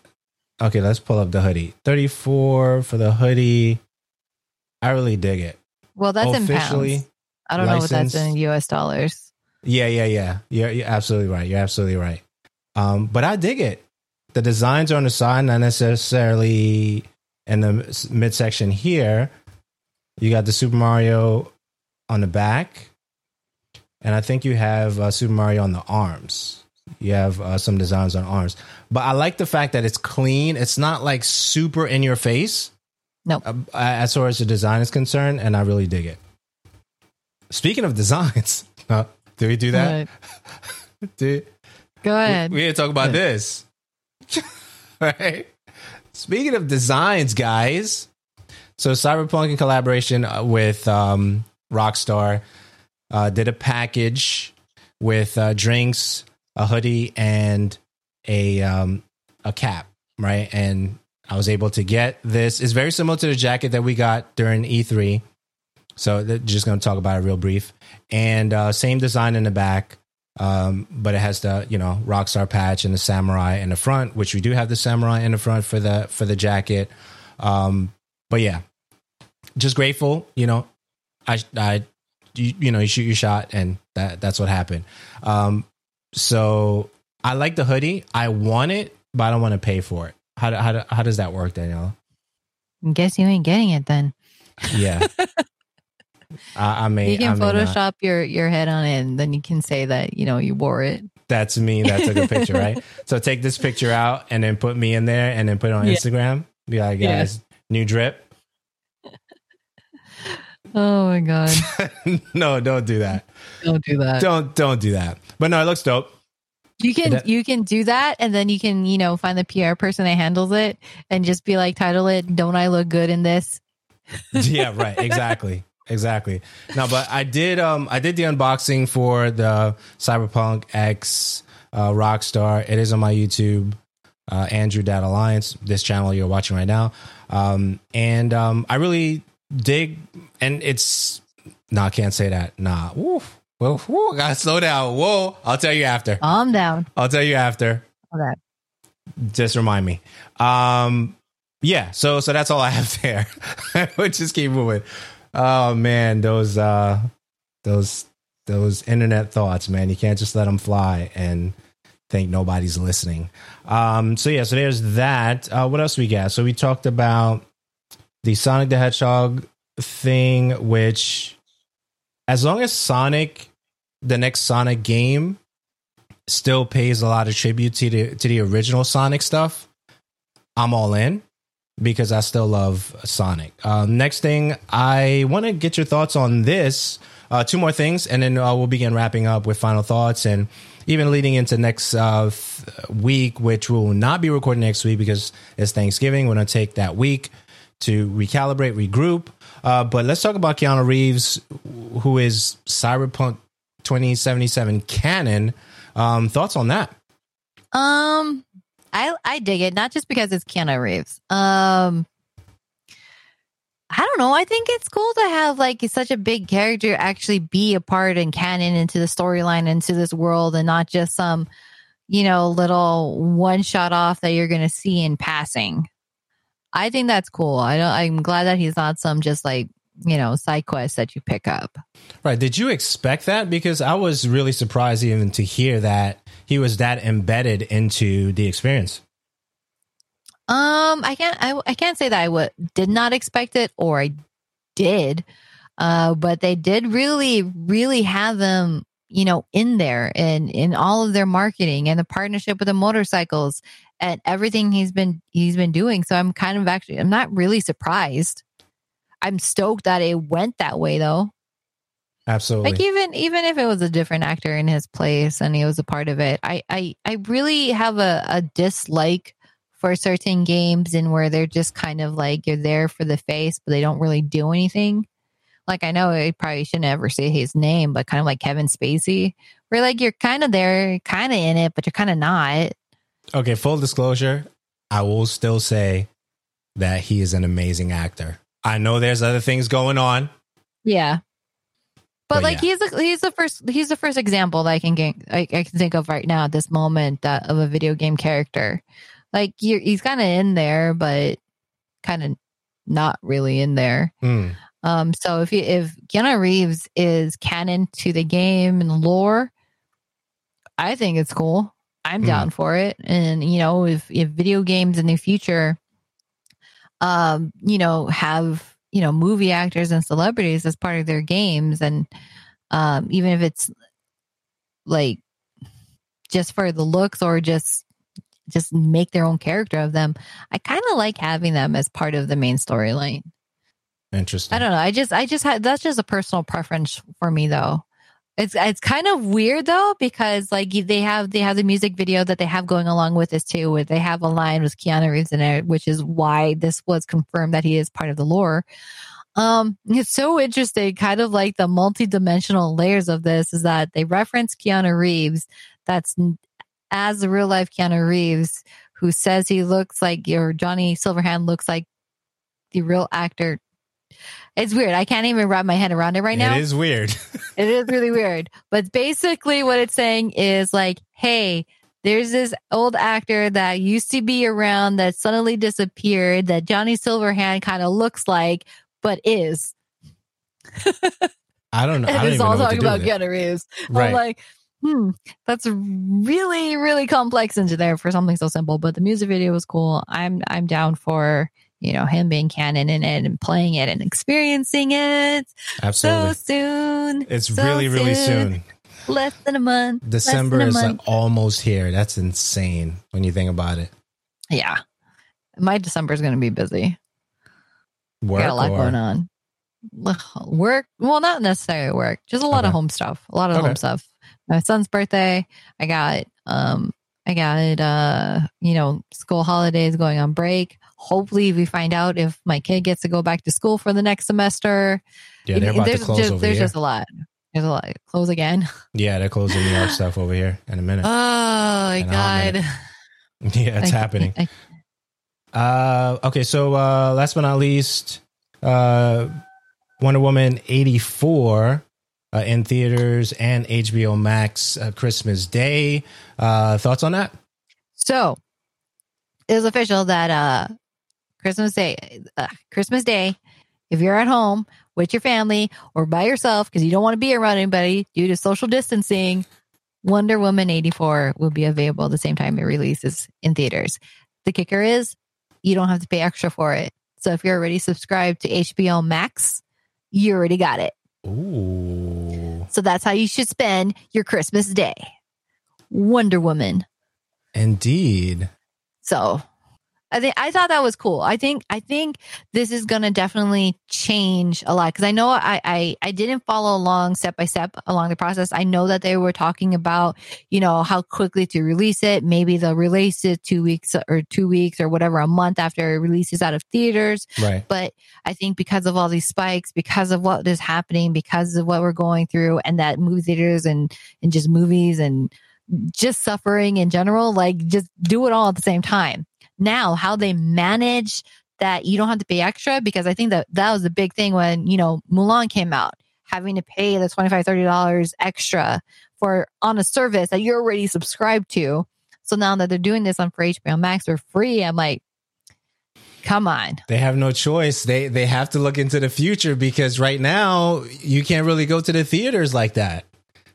okay, let's pull up the hoodie. Thirty four for the hoodie. I really dig it. Well, that's in Officially, pounds. I don't know what that's in US dollars. Yeah, yeah, yeah. You're, you're absolutely right. You're absolutely right. Um, but I dig it. The designs are on the side, not necessarily in the midsection here. You got the Super Mario on the back, and I think you have uh, Super Mario on the arms. You have uh, some designs on arms, but I like the fact that it's clean. It's not like super in your face. Nope. Uh, as far as the design is concerned, and I really dig it. Speaking of designs, uh, did we do that? Did, Go ahead. we, we need to talk about this. right? Speaking of designs, guys. So Cyberpunk in collaboration uh, with um, Rockstar uh, did a package with uh, drinks, a hoodie, and a um, a cap, right? And I was able to get this. It's very similar to the jacket that we got during E3. So just going to talk about it real brief. And uh, same design in the back, um, but it has the you know Rockstar patch and the samurai in the front, which we do have the samurai in the front for the for the jacket. Um, but yeah, just grateful. You know, I I you, you know you shoot your shot, and that that's what happened. Um, so I like the hoodie. I want it, but I don't want to pay for it. How do, how do, how does that work, Danikka? Guess you ain't getting it then. Yeah. I, I may. You can I may not. Photoshop your your head on it, and then you can say that you know you wore it. That's me That's a good picture, right? So take this picture out and then put me in there and then put it on Yeah. Instagram. Be like, Yeah. guys, new drip. Oh my god! no, don't do that. Don't do that. Don't don't do that. But no, it looks dope. You can you can do that, and then you can you know find the PR person that handles it, and just be like, title it, "Don't I look good in this?" yeah, right. Exactly. Exactly. No, but I did um I did the unboxing for the Cyberpunk X uh Rockstar. It is on my YouTube, uh Andrew Dad Alliance, this channel you're watching right now. Um and um I really dig and it's no, I can't say that. Nah. Woo. Whoa, whoa, gotta slow down. Whoa. I'll tell you after. Calm down. I'll tell you after. Okay. Just remind me. Um yeah, so so that's all I have there. we'll just keep moving. Oh man, those uh those those internet thoughts, man. You can't just let them fly and think nobody's listening. Um so yeah, so there's that. Uh what else we got? So we talked about the Sonic the Hedgehog thing which as long as Sonic the next Sonic game still pays a lot of tribute to the to the original Sonic stuff, I'm all in because I still love Sonic. Um, next thing, I want to get your thoughts on this. Uh, two more things, and then uh, we'll begin wrapping up with final thoughts and even leading into next uh, th- week, which we will not be recording next week because it's Thanksgiving. We're going to take that week to recalibrate, regroup. Uh, but let's talk about Keanu Reeves, who is Cyberpunk 2077 canon. Um, thoughts on that? Um, I I dig it not just because it's Keanu Reeves. Um, I don't know. I think it's cool to have like such a big character actually be a part and canon into the storyline into this world, and not just some you know little one shot off that you're going to see in passing. I think that's cool. I don't. I'm glad that he's not some just like you know side quest that you pick up. Right. Did you expect that? Because I was really surprised even to hear that he was that embedded into the experience. Um, I can't. I, I can't say that I would did not expect it or I did. Uh, but they did really, really have them, you know, in there and in all of their marketing and the partnership with the motorcycles and everything he's been he's been doing. So I'm kind of actually I'm not really surprised. I'm stoked that it went that way though. Absolutely. Like even even if it was a different actor in his place and he was a part of it, I I, I really have a, a dislike for certain games and where they're just kind of like you're there for the face, but they don't really do anything. Like I know I probably shouldn't ever say his name, but kind of like Kevin Spacey, where like you're kind of there, kind of in it, but you're kind of not. Okay. Full disclosure, I will still say that he is an amazing actor. I know there's other things going on. Yeah. But, But like he's a, he's the first he's the first example that I can get I, I can think of right now at this moment that, of a video game character. Like you're, he's kind of in there, but kind of not really in there. Hmm. Um, so if you, if Keanu Reeves is canon to the game and lore, I think it's cool. I'm Hmm. down for it. And you know, if if video games in the future, um, you know, have you know movie actors and celebrities as part of their games, and um, even if it's like just for the looks or just just make their own character of them, I kind of like having them as part of the main storyline. Interesting. I don't know. I just, I just had that's just a personal preference for me, though. It's it's kind of weird though because like they have they have the music video that they have going along with this too. Where they have a line with Keanu Reeves in it, which is why this was confirmed that he is part of the lore. Um, it's so interesting, kind of like the multi-dimensional layers of this is that they reference Keanu Reeves. That's as the real life Keanu Reeves, who says he looks like your Johnny Silverhand looks like the real actor it's weird. I can't even wrap my head around it right now. It is weird. It is really weird. But basically, what it's saying is like, hey, there's this old actor that used to be around that suddenly disappeared that Johnny Silverhand kind of looks like, but is. I don't know. I don't it's even all talking about. Keanu Reeves. Right. I'm like, hmm, that's really, really complex into there for something so simple. But the music video was cool. I'm I'm down for you know him being canon in it and playing it and experiencing it. Absolutely. So soon. It's so really, really soon. Less than a month. December a is like month. almost here. That's insane when you think about it. Yeah. My December is going to be busy. Work got a lot or- going on. Work, well, not necessarily work, just a lot of home stuff. A lot of Okay. home stuff. My son's birthday. I got, um, I got, uh, you know, school holidays going on break. Hopefully, we find out if my kid gets to go back to school for the next semester. Yeah, they're about to there's close just, over there's here. just a lot. There's a lot. Close again. Yeah, they're closing New York stuff over here in a minute. Oh my In god! yeah, it's I- happening. I- Uh, okay, so uh, last but not least, uh, Wonder Woman eighty four uh, in theaters and HBO Max uh, Christmas Day. Uh, thoughts on that? So it was official that uh Christmas Day, uh, Christmas Day, if you're at home with your family or by yourself because you don't want to be around anybody due to social distancing, Wonder Woman 84 will be available at the same time it releases in theaters. The kicker is you don't have to pay extra for it. So if you're already subscribed to HBO Max, you already got it. Ooh, So that's how you should spend your Christmas day. Wonder Woman. indeed. So I think I thought that was cool. I think I think this is gonna definitely change a lot because I know I, I I didn't follow along step by step along the process. I know that they were talking about you know how quickly to release it. Maybe they'll release it two weeks or two weeks or whatever a month after it releases out of theaters. Right. But I think because of all these spikes, because of what is happening, because of what we're going through, and that movie theaters and and just movies and just suffering in general, like just do it all at the same time. Now, how they manage that you don't have to pay extra because I think that that was the big thing when you know Mulan came out, having to pay the 25 30 dollars extra for on a service that you're already subscribed to. So now that they're doing this on for HBO Max for free, I'm like, come on. They have no choice. They they have to look into the future because right now you can't really go to the theaters like that.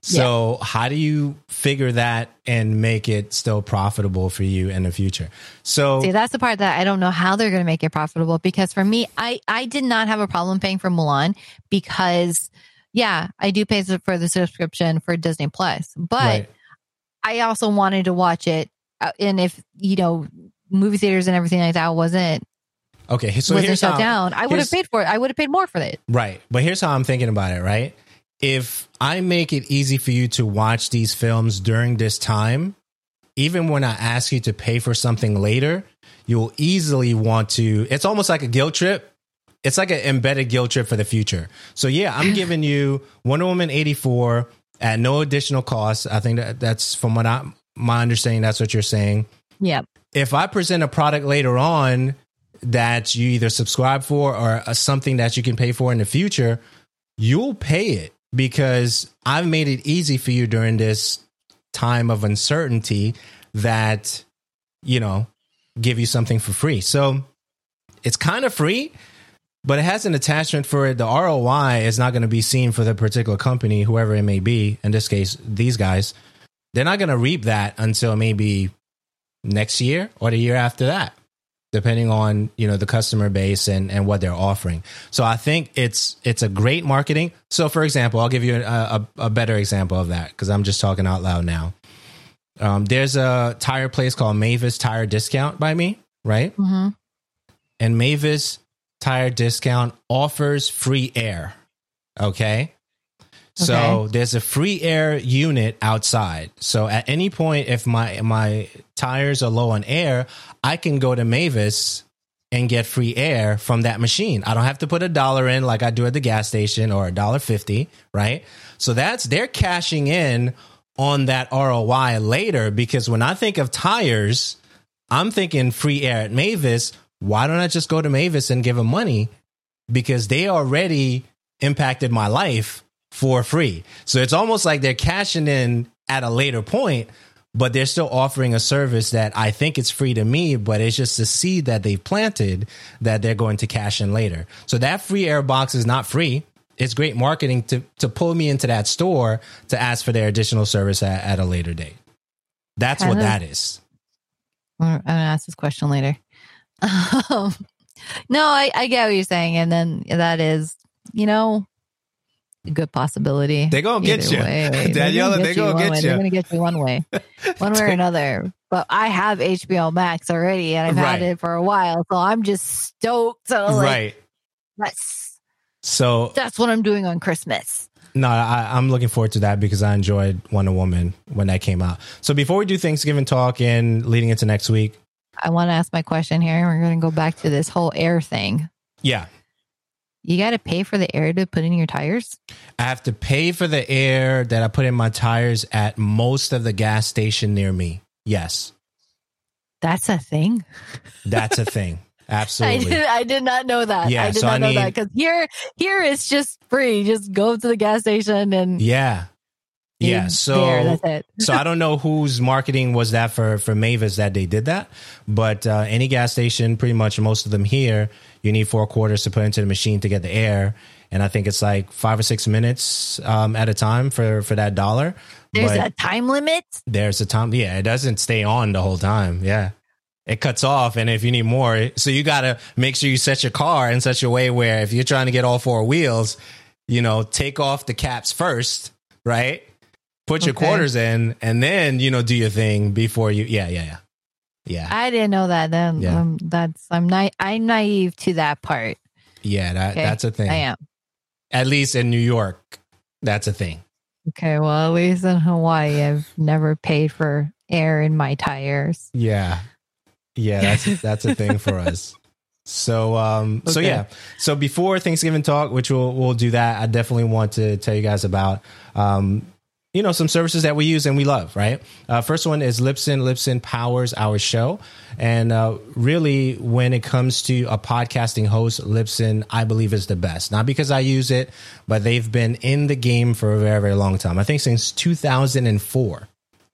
So how do you figure that and make it still profitable for you in the future? So See, that's the part that I don't know how they're going to make it profitable because for me, I, I did not have a problem paying for Mulan because, yeah, I do pay for the subscription for Disney Plus, but right. I also wanted to watch it. uh, And if, you know, movie theaters and everything like that wasn't, okay, so wasn't here's shut how, down, I would have paid for it. I would have paid more for it. Right. But here's how I'm thinking about it, right? If I make it easy for you to watch these films during this time, even when I ask you to pay for something later, you'll easily want to. It's almost like a guilt trip. It's like an embedded guilt trip for the future. So, yeah, I'm giving you Wonder Woman 84 at no additional cost. I think that that's from what I, my understanding, that's what you're saying Yeah. if I present a product later on that you either subscribe for or uh, something that you can pay for in the future, you'll pay it because I've made it easy for you during this time of uncertainty that, you know, give you something for free. So it's kind of free, but it has an attachment for it. The ROI is not going to be seen for the particular company, whoever it may be. In this case, these guys, they're not going to reap that until maybe next year or the year after that depending on you know the customer base and and what they're offering. So i think it's it's a great marketing. So for example i'll give you a, a, a better example of that because i'm just talking out loud now. Um, there's a tire place called mavis tire discount by me right? Hmm and mavis tire discount offers free air okay so Okay. there's a free air unit outside. So at any point, if my my tires are low on air, I can go to Mavis and get free air from that machine. I don't have to put a dollar in like I do at the gas station or a dollar fifty, right? So that's they're cashing in on that ROI later because when I think of tires, I'm thinking free air at Mavis. Why don't I just go to Mavis and give them money? Because they already impacted my life for free. So it's almost like they're cashing in at a later point, but they're still offering a service that I think it's free to me, but it's just a seed that they've planted that they're going to cash in later. So that free air box is not free. it's great marketing to to pull me into that store to ask for their additional service at, at a later date. That's what of- that is. I'm gonna ask this question later. Um, no, I, I get what you're saying, and then that is, you know, good possibility. They gonna get you. way. They're Danikka, gonna they gonna get way. you. They're gonna get you one way, one way or another. But I have HBO Max already, and I've had it for a while, so I'm just stoked. So like, right. that's So that's what I'm doing on Christmas. no, I, I'm looking forward to that because I enjoyed Wonder Woman when that came out. So before we do Thanksgiving talk and leading into next week, I want to ask my question here. We're going to go back to this whole air thing. yeah, You got to pay for the air to put in your tires. I have to pay for the air that I put in my tires at most of the gas station near me. Yes, That's a thing. that's a thing. I Absolutely. did. I did not know that. Yeah, I did so not I know that because here, here it's just free. Just go to the gas station and Yeah. Yeah. So there. that's it. so I don't know whose marketing was that for for Mavis that they did that, but uh, any gas station, pretty much most of them here, you need four quarters to put into the machine to get the air, and I think it's like five or six minutes um, at a time for for that dollar. There's But a time limit. there's a time, yeah, it doesn't stay on the whole time. Yeah. It cuts off, and if you need more, so you got to make sure you set your car in such a way where if you're trying to get all four wheels, you know, take off the caps first, right? Put your Okay. quarters in, and then you know do your thing before you. Yeah, yeah, yeah, yeah, I didn't know that. Then Yeah. um, that's I'm na- I'm naive to that part. yeah. That Okay. that's a thing. I am. At least in New York, that's a thing. Okay. Well, at least in Hawaii, I've never paid for air in my tires. Yeah. Yeah, that's that's a thing for us. So um so yeah. So before Thanksgiving talk, which we'll we'll do that, I definitely want to tell you guys about um you know some services that we use and we love, right? Uh, first one is Libsyn. Libsyn powers our show, and uh, really, when it comes to a podcasting host, Libsyn, I believe is the best. Not because I use it, but they've been in the game for a very very long time. I think since 2004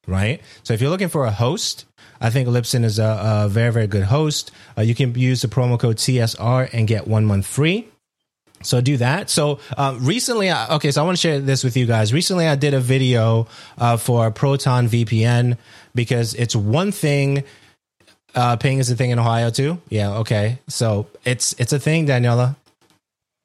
right? So if you're looking for a host, I think Libsyn is a, a very, very good host. Uh, you can use the promo code TSR and get one month free. So do that. So uh, recently, I- okay, so I want to share this with you guys. Recently, I did a video uh, for Proton VPN because it's one thing. Uh, ping is a thing in Ohio too. Yeah, okay. So it's it's a thing, Daniela.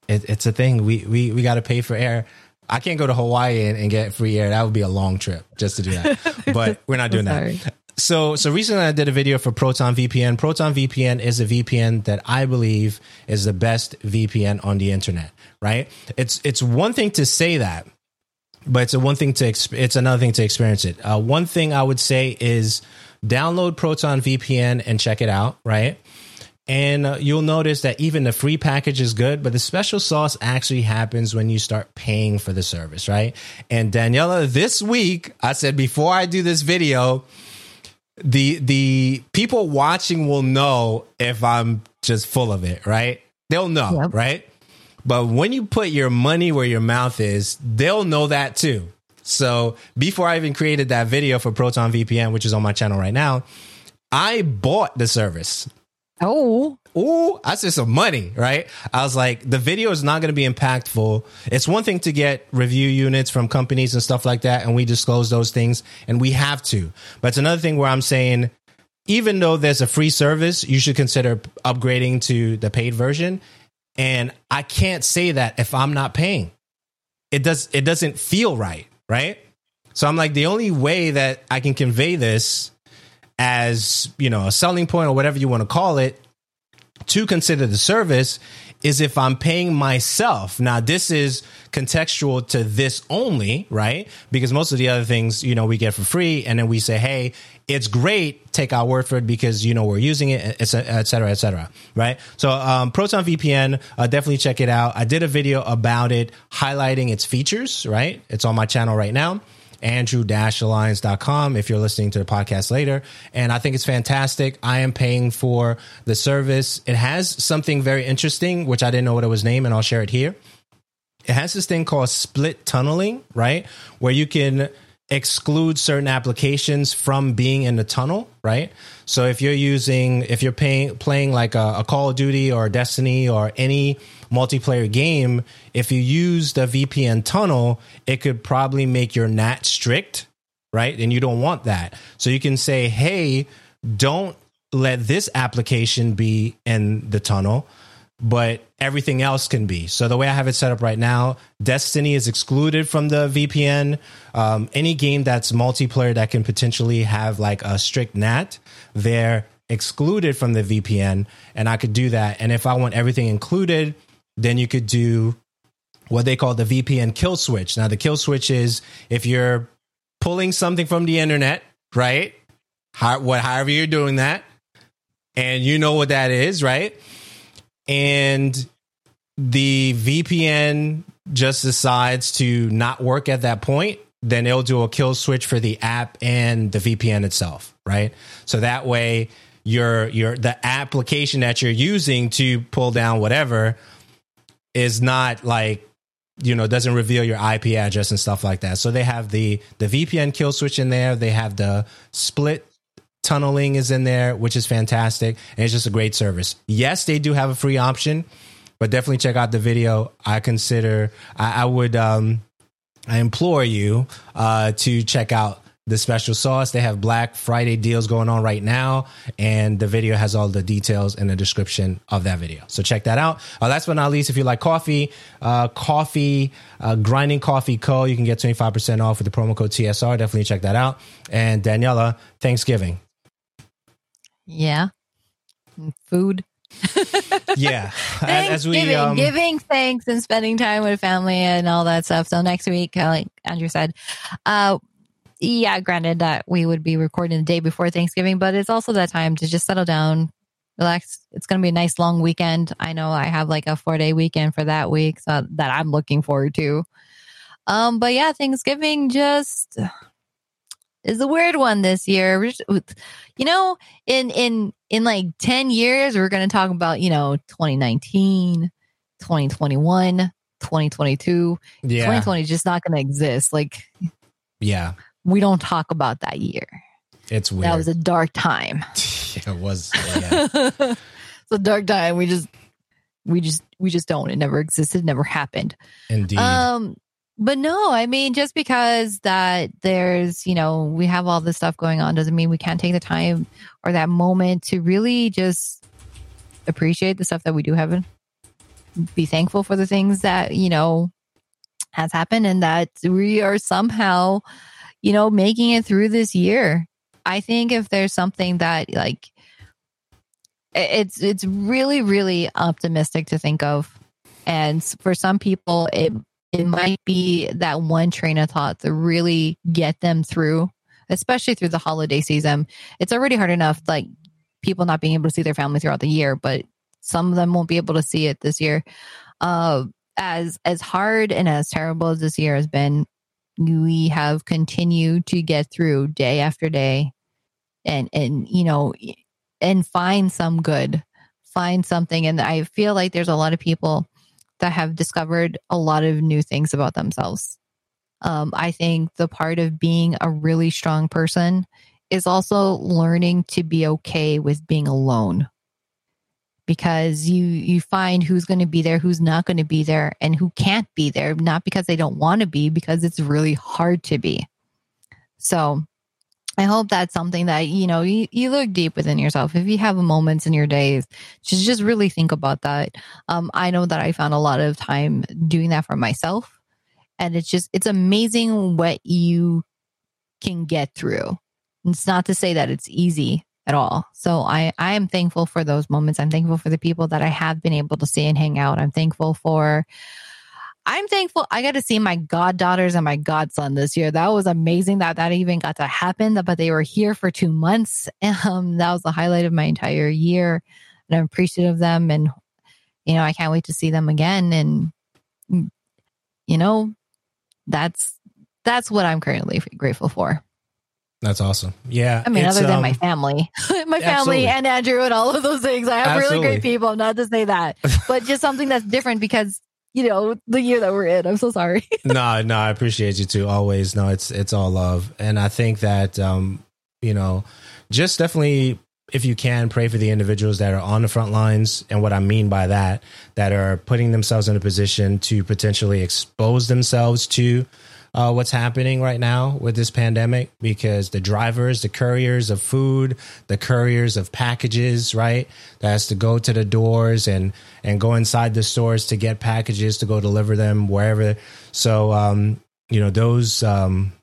It, it's a thing. We we we got to pay for air. I can't go to Hawaii and, and get free air. That would be a long trip just to do that. but we're not doing that. So, so recently I did a video for Proton VPN. Proton VPN is a VPN that I believe is the best VPN on the internet. Right? It's it's one thing to say that, but it's a one thing to exp- it's another thing to experience it. Uh, one thing I would say is download Proton VPN and check it out. Right? And uh, you'll notice that even the free package is good, but the special sauce actually happens when you start paying for the service, right? And Daniela, this week, I said before I do this video, the the people watching will know if I'm just full of it, right? They'll know, right? But when you put your money where your mouth is, they'll know that too. So before I even created that video for Proton VPN, which is on my channel right now, I bought the service. Oh, Ooh, I said some money, right? I was like, the video is not going to be impactful. It's one thing to get review units from companies and stuff like that, and we disclose those things, and we have to. But it's another thing where I'm saying, even though there's a free service, you should consider upgrading to the paid version. And I can't say that if I'm not paying. It does. It doesn't feel right, right? So I'm like, the only way that I can convey this as you know a selling point or whatever you want to call it to consider the service is if I'm paying myself. Now, this is contextual to this only, right? Because most of the other things, you know, we get for free, and then we say, "Hey, it's great. Take our word for it because you know we're using it, et cetera, et cetera. Right? So, um, Proton VPN, uh, definitely check it out. I did a video about it, highlighting its features. Right? It's on my channel right now andrew-alliance.com if you're listening to the podcast later. And I think it's fantastic. I am paying for the service. It has something very interesting, which I didn't know what it was named, and I'll share it here. It has this thing called split tunneling, right? Where you can exclude certain applications from being in the tunnel, right? So if you're using, if you're paying, playing like a, a, Call of Duty or Destiny or any multiplayer game, if you use the VPN tunnel, it could probably make your NAT strict, right? And you don't want that. So you can say, hey, don't let this application be in the tunnel but everything else can be. So the way I have it set up right now, Destiny is excluded from the VPN. Um, any game that's multiplayer that can potentially have like a strict NAT, they're excluded from the VPN, and I could do that. And if I want everything included, then you could do what they call the VPN kill switch. Now the kill switch is if you're pulling something from the internet, right? How, what, however you're doing that, and you know what that is, right? And the VPN just decides to not work at that point, then it'll do a kill switch for the app and the VPN itself, right? So that way your your the application that you're using to pull down whatever is not like you know doesn't reveal your IP address and stuff like that. So they have the the VPN kill switch in there. They have the split tunneling is in there, which is fantastic. And it's just a great service. Yes, they do have a free option, but definitely check out the video. I consider, I, I would, um, I implore you uh, to check out the special sauce. They have Black Friday deals going on right now, and the video has all the details in the description of that video. So check that out. Uh, last but not least, if you like coffee, uh, coffee, uh, grinding coffee co, you can get 25% off with the promo code TSR. Definitely check that out. And Daniela, Thanksgiving. Yeah. Food. yeah. As we giving, um, giving thanks and spending time with family and all that stuff. So next week, uh, like Andrew said, uh, yeah, granted that we would be recording the day before Thanksgiving, but it's also that time to just settle down, relax. It's going to be a nice long weekend. I know I have like a four day weekend for that week, so that I'm looking forward to. Um, but yeah, Thanksgiving just is a weird one this year. You know, in in in like 10 years we're going to talk about, you know, 2019, 2021, 2022. Yeah. 2020 is just not going to exist. Like Yeah. We don't talk about that year. It's weird. That was a dark time. it was. Yeah. it's a dark time. We just we just we just don't. It never existed, never happened. Indeed. Um but no, I mean, just because that there's, you know, we have all this stuff going on doesn't mean we can't take the time or that moment to really just appreciate the stuff that we do have and be thankful for the things that, you know, has happened and that we are somehow, you know, making it through this year. I think if there's something that like it's it's really really optimistic to think of and for some people it it might be that one train of thought to really get them through, especially through the holiday season. It's already hard enough, like people not being able to see their family throughout the year, but some of them won't be able to see it this year. Uh, as as hard and as terrible as this year has been, we have continued to get through day after day, and and you know, and find some good, find something. And I feel like there's a lot of people that have discovered a lot of new things about themselves. Um, I think the part of being a really strong person is also learning to be okay with being alone because you you find who's going to be there who's not going to be there and who can't be there not because they don't want to be because it's really hard to be so I hope that's something that, you know, you, you look deep within yourself. If you have moments in your days, just, just really think about that. Um, I know that I found a lot of time doing that for myself. And it's just, it's amazing what you can get through. It's not to say that it's easy at all. So I, I am thankful for those moments. I'm thankful for the people that I have been able to see and hang out. I'm thankful for I'm thankful I got to see my goddaughters and my godson this year. That was amazing that that even got to happen, but they were here for two months. Um, that was the highlight of my entire year. And I'm appreciative of them. And, you know, I can't wait to see them again. And, mm, you know, that's, that's what I'm currently grateful for. That's awesome. Yeah. I mean, other than um, my family, my family absolutely. and Andrew and all of those things. I have absolutely. really great people, not to say that, but just something that's different because you know, the year that we're in. I'm so sorry. no, no, I appreciate you too. Always. No, it's it's all love. And I think that um, you know, just definitely if you can pray for the individuals that are on the front lines and what i mean by that that are putting themselves in a position to potentially expose themselves to uh, what's happening right now with this pandemic because the drivers, the couriers of food, the couriers of packages, right? That has to go to the doors and and go inside the stores to get packages to go deliver them wherever. So, um, you know, those um,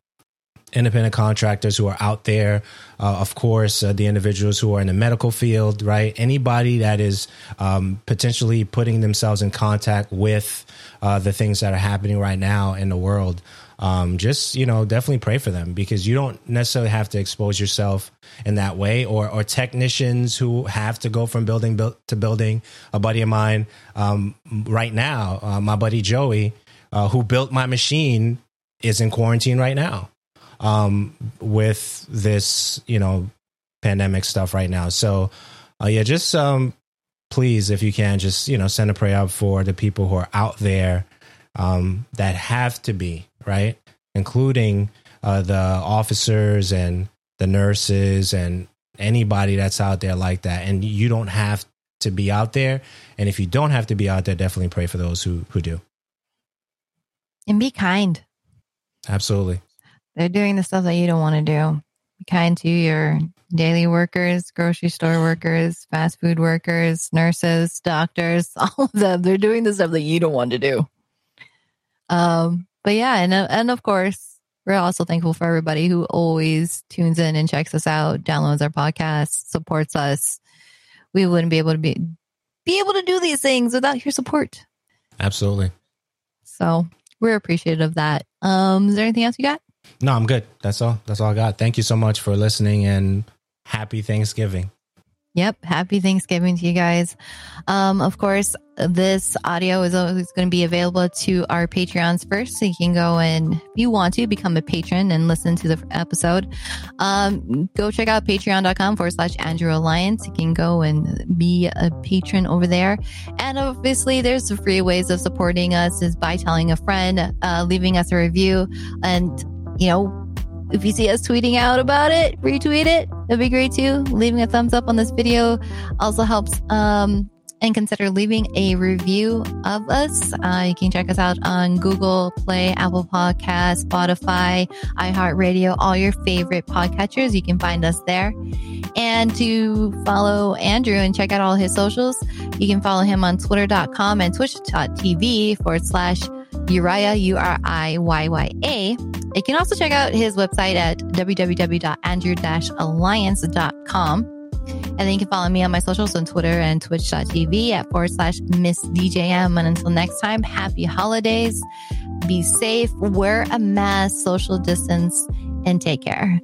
independent contractors who are out there, uh, of course, uh, the individuals who are in the medical field, right? Anybody that is um, potentially putting themselves in contact with uh, the things that are happening right now in the world um, just you know definitely pray for them because you don't necessarily have to expose yourself in that way or or technicians who have to go from building to building. A buddy of mine um, right now uh, my buddy joey uh, who built my machine is in quarantine right now um, with this you know pandemic stuff right now. So uh, yeah just um, please if you can just you know send a prayer up for the people who are out there um, that have to be right? Including uh, the officers and the nurses and anybody that's out there like that. And you don't have to be out there. And if you don't have to be out there, definitely pray for those who who do. And be kind. Absolutely. They're doing the stuff that you don't want to do. Be kind to your daily workers, grocery store workers, fast food workers, nurses, doctors, all of them. They're doing the stuff that you don't want to do. Um, but yeah, and uh, and of course, we're also thankful for everybody who always tunes in and checks us out, downloads our podcast, supports us. We wouldn't be able to be be able to do these things without your support. Absolutely. So we're appreciative of that. Um, is there anything else you got? No, I'm good. That's all. That's all I got. Thank you so much for listening and happy Thanksgiving. Yep. Happy Thanksgiving to you guys. Um, of course, this audio is always going to be available to our Patreons first. So you can go and, if you want to, become a patron and listen to the episode. Um, go check out patreon.com forward slash Andrew Alliance. You can go and be a patron over there. And obviously, there's the free ways of supporting us is by telling a friend, uh, leaving us a review, and, you know, if you see us tweeting out about it, retweet it. That'd be great too. Leaving a thumbs up on this video also helps. Um, and consider leaving a review of us. Uh, you can check us out on Google Play, Apple Podcasts, Spotify, iHeartRadio, all your favorite podcatchers. You can find us there. And to follow Andrew and check out all his socials, you can follow him on twitter.com and twitch.tv forward slash Uriah, U R I Y Y A. You can also check out his website at www.andrew-alliance.com. And then you can follow me on my socials on Twitter and twitch.tv at forward slash Miss DJM. And until next time, happy holidays. Be safe, wear a mask, social distance, and take care.